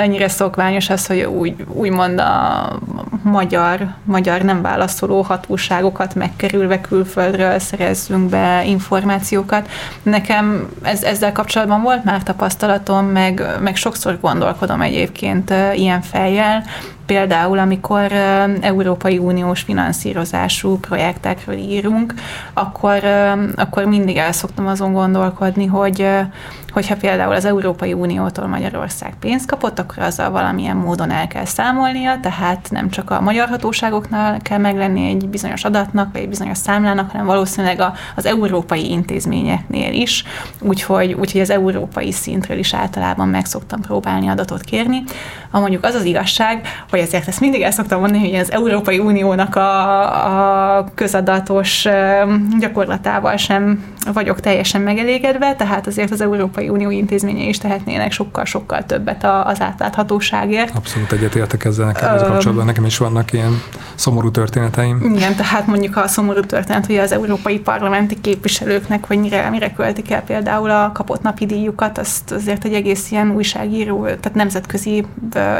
ennyire szokványos az, hogy úgy, úgymond a magyar, magyar nem válaszoló hatóságokat megkerülve külföldről szerezzünk be információkat. Nekem ez, ezzel kapcsolatban volt már tapasztalatom, meg, meg sokszor gondolkodom egyébként ilyen fejjel, például, amikor Európai Uniós finanszírozású projektekről írunk, akkor, akkor mindig el szoktam azon gondolkodni, hogy, hogyha például az Európai Uniótól Magyarország pénzt kapott, akkor azzal valamilyen módon el kell számolnia, tehát nem csak a magyar hatóságoknál kell meglenni egy bizonyos adatnak, vagy egy bizonyos számlának, hanem valószínűleg az európai intézményeknél is, úgyhogy, úgyhogy az európai szintről is általában meg szoktam próbálni adatot kérni. Ha mondjuk az az igazság, hogy ezért ezt mindig el szoktam mondani, hogy az Európai Uniónak a, a közadatos gyakorlatával sem vagyok teljesen megelégedve, tehát azért az Európai Unió intézményei is tehetnének sokkal-sokkal többet az átláthatóságért. Abszolút egyetértek ezzel nekem, ezzel kapcsolatban nekem is vannak ilyen szomorú történeteim. Igen, tehát mondjuk a szomorú történet, hogy az európai parlamenti képviselőknek, hogy mire, mire költik el például a kapott napi díjukat, azt azért egy egész ilyen újságíró, tehát nemzetközi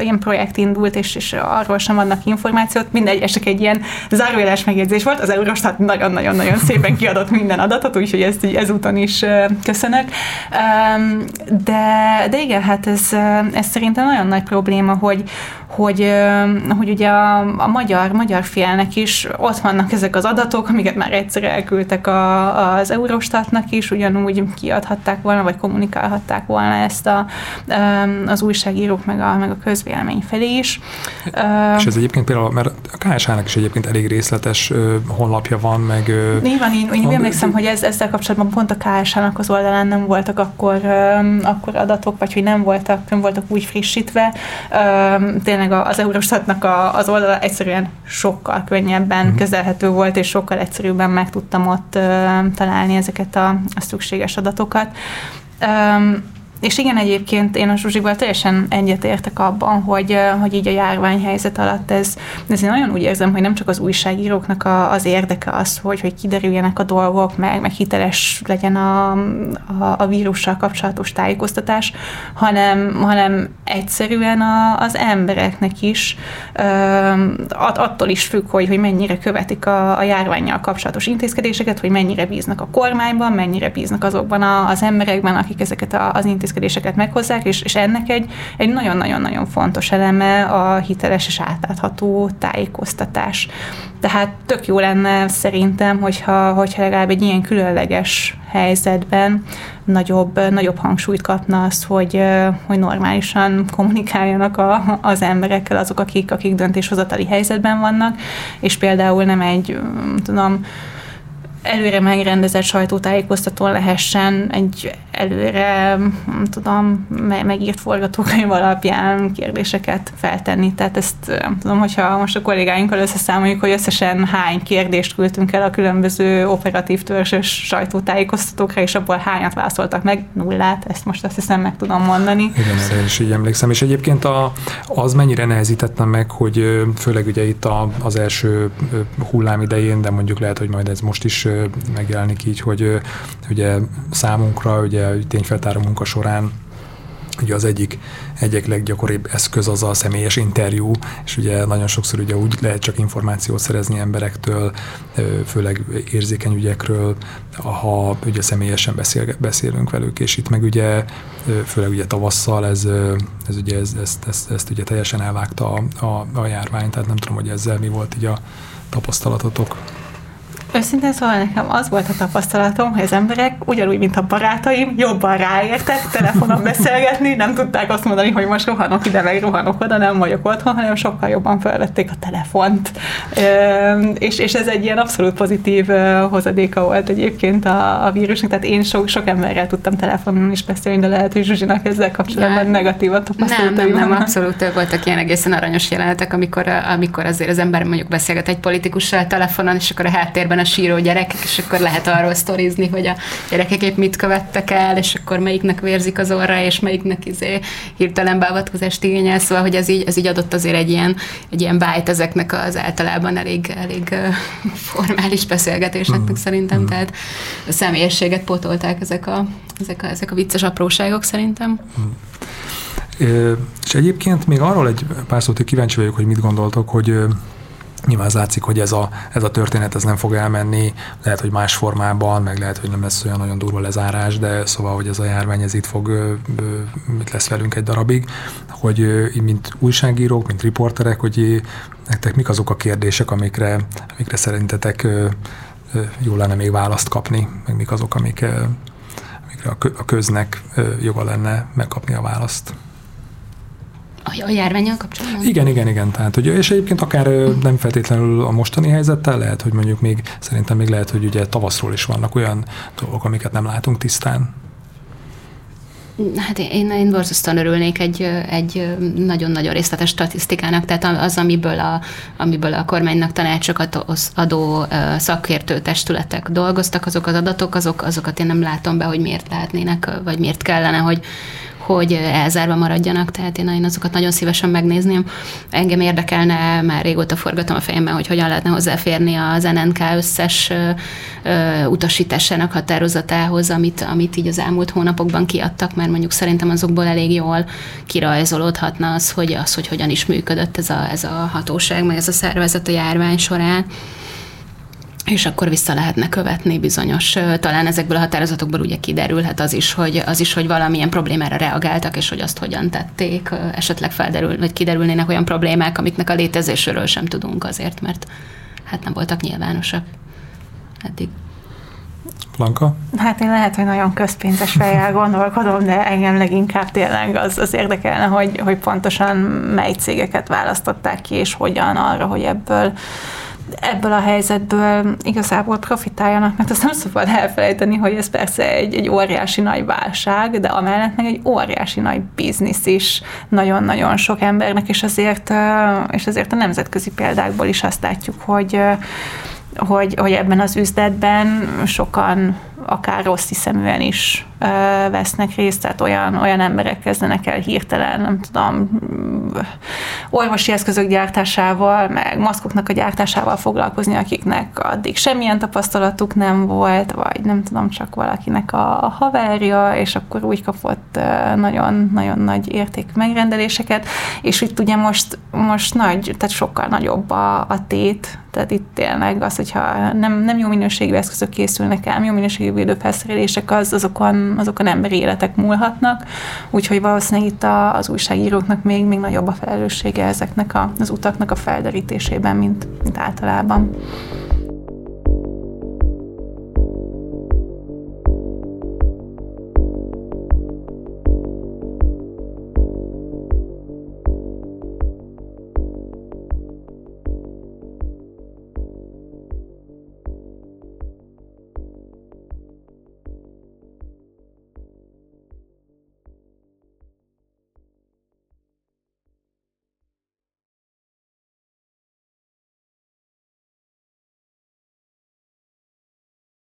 ilyen projekt indult, és, és arról sem adnak információt. Mindegy, ez csak egy ilyen zárójeles megjegyzés volt. Az Eurostat nagyon-nagyon-nagyon szépen kiadott minden adatot, úgyhogy ezt így ezúton is köszönök. De, de igen, hát ez, ez szerintem nagyon nagy probléma, hogy, hogy, hogy ugye a, a magyar, magyar félnek is ott vannak ezek az adatok, amiket már egyszer elküldtek a, az Eurostatnak is, ugyanúgy kiadhatták volna, vagy kommunikálhatták volna ezt a, az újságírók meg a, meg a közvélemény felé is. És ez egyébként például, mert a KSH-nak is egyébként elég részletes honlapja van, meg... Nyilván, én, én emlékszem, hogy ez, ezzel kapcsolatban pont a KSH-nak az oldalán nem voltak akkor, akkor adatok, vagy hogy nem voltak, nem voltak úgy frissítve. Tényleg az Eurostatnak az oldala egyszerűen sokkal könnyebben mm. kezelhető volt, és sokkal egyszerűbben meg tudtam ott találni ezeket a, a szükséges adatokat. És igen, egyébként én a Zsuzsival teljesen egyetértek abban, hogy, hogy így a járványhelyzet alatt ez, ez én nagyon úgy érzem, hogy nem csak az újságíróknak a, az érdeke az, hogy, hogy kiderüljenek a dolgok, meg, meg hiteles legyen a, a, a vírussal kapcsolatos tájékoztatás, hanem, hanem egyszerűen a, az embereknek is ö, attól is függ, hogy, hogy mennyire követik a, a járványjal kapcsolatos intézkedéseket, hogy mennyire bíznak a kormányban, mennyire bíznak azokban a, az emberekben, akik ezeket a, az intézkedéseket intézkedéseket meghozzák, és, és ennek egy, egy nagyon-nagyon-nagyon fontos eleme a hiteles és átlátható tájékoztatás. Tehát tök jó lenne szerintem, hogyha, hogyha legalább egy ilyen különleges helyzetben nagyobb, nagyobb hangsúlyt kapna az, hogy, hogy normálisan kommunikáljanak a, az emberekkel azok, akik, akik döntéshozatali helyzetben vannak, és például nem egy, tudom, előre megrendezett sajtótájékoztatón lehessen egy előre, nem tudom, megírt forgatókönyv alapján kérdéseket feltenni. Tehát ezt nem tudom, hogyha most a kollégáinkkal összeszámoljuk, hogy összesen hány kérdést küldtünk el a különböző operatív törzsös sajtótájékoztatókra, és abból hányat válaszoltak meg, nullát, ezt most azt hiszem meg tudom mondani. Igen, erre is így emlékszem. És egyébként a, az mennyire nehezítette meg, hogy főleg ugye itt a, az első hullám idején, de mondjuk lehet, hogy majd ez most is megjelenik így, hogy ugye számunkra, ugye tényfeltáró munka során ugye az egyik, egyik leggyakoribb eszköz az a személyes interjú, és ugye nagyon sokszor ugye úgy lehet csak információt szerezni emberektől, főleg érzékeny ügyekről, ha ugye személyesen beszél, beszélünk velük, és itt meg ugye, főleg ugye tavasszal ez, ez ugye ez, ezt, ezt, ezt, ugye teljesen elvágta a, a, a járvány, tehát nem tudom, hogy ezzel mi volt így a tapasztalatotok. Őszintén szóval nekem az volt a tapasztalatom, hogy az emberek ugyanúgy, mint a barátaim, jobban ráértek telefonon beszélgetni, nem tudták azt mondani, hogy most rohanok ide, meg rohanok oda, nem vagyok otthon, hanem sokkal jobban felvették a telefont. És, és ez egy ilyen abszolút pozitív hozadéka volt egyébként a, a vírusnak, tehát én sok, sok emberrel tudtam telefonon is beszélni, de lehet, hogy Zsuzsinak ezzel kapcsolatban ja. negatív a Nem, nem, nem, abszolút voltak ilyen egészen aranyos jelenetek, amikor, amikor azért az ember mondjuk beszélget egy politikussal telefonon, és akkor a háttérben a síró gyerekek, és akkor lehet arról sztorizni, hogy a gyerekek épp mit követtek el, és akkor melyiknek vérzik az orra, és melyiknek izé hirtelen beavatkozást igényel, szóval, hogy ez így, ez így adott azért egy ilyen, egy ilyen bájt ezeknek az általában elég, elég formális beszélgetéseknek mm. szerintem, mm. tehát a személyességet potolták ezek a, ezek a, ezek a vicces apróságok szerintem. Mm. És egyébként még arról egy pár szót, hogy kíváncsi vagyok, hogy mit gondoltok, hogy Nyilván az látszik, hogy ez a, ez a történet ez nem fog elmenni, lehet, hogy más formában, meg lehet, hogy nem lesz olyan nagyon durva lezárás, de szóval, hogy ez a járvány ez itt fog, mit lesz velünk egy darabig, hogy mint újságírók, mint riporterek, hogy nektek mik azok a kérdések, amikre, amikre szerintetek jó lenne még választ kapni, meg mik azok, amik, a köznek joga lenne megkapni a választ. A, a járványjal kapcsolatban? Igen, igen, igen. Tehát, hogy, és egyébként akár nem feltétlenül a mostani helyzettel, lehet, hogy mondjuk még, szerintem még lehet, hogy ugye tavaszról is vannak olyan dolgok, amiket nem látunk tisztán. Hát én, én borzasztóan örülnék egy, egy nagyon-nagyon részletes statisztikának, tehát az, amiből a, amiből a kormánynak tanácsokat adó szakértő testületek dolgoztak, azok az adatok, azok, azokat én nem látom be, hogy miért lehetnének, vagy miért kellene, hogy, hogy elzárva maradjanak, tehát én, én azokat nagyon szívesen megnézném. Engem érdekelne, már régóta forgatom a fejemben, hogy hogyan lehetne hozzáférni az NNK összes ö, utasításának határozatához, amit, amit így az elmúlt hónapokban kiadtak, mert mondjuk szerintem azokból elég jól kirajzolódhatna az, hogy, az, hogy hogyan is működött ez a, ez a hatóság, meg ez a szervezet a járvány során és akkor vissza lehetne követni bizonyos, talán ezekből a határozatokból ugye kiderülhet az is, hogy, az is, hogy valamilyen problémára reagáltak, és hogy azt hogyan tették, esetleg felderül, vagy kiderülnének olyan problémák, amiknek a létezésről sem tudunk azért, mert hát nem voltak nyilvánosak eddig. Blanka? Hát én lehet, hogy nagyon közpénzes fejjel gondolkodom, de engem leginkább tényleg az, az érdekelne, hogy, hogy pontosan mely cégeket választották ki, és hogyan arra, hogy ebből ebből a helyzetből igazából profitáljanak, mert azt nem szabad elfelejteni, hogy ez persze egy, egy óriási nagy válság, de amellett meg egy óriási nagy biznisz is nagyon-nagyon sok embernek, és azért, és azért a nemzetközi példákból is azt látjuk, hogy hogy, hogy ebben az üzletben sokan akár rossz hiszeműen is ö, vesznek részt, tehát olyan, olyan emberek kezdenek el hirtelen, nem tudom, orvosi eszközök gyártásával, meg maszkoknak a gyártásával foglalkozni, akiknek addig semmilyen tapasztalatuk nem volt, vagy nem tudom, csak valakinek a, haverja, és akkor úgy kapott nagyon-nagyon nagy érték megrendeléseket, és itt ugye most, most nagy, tehát sokkal nagyobb a, a tét, tehát itt tényleg az, hogyha nem, nem jó minőségű eszközök készülnek el, jó minőségű védőfelszerelések, az, azokon, azokon emberi életek múlhatnak, úgyhogy valószínűleg itt a, az újságíróknak még, még nagyobb a felelőssége ezeknek a, az utaknak a felderítésében, mint, mint általában.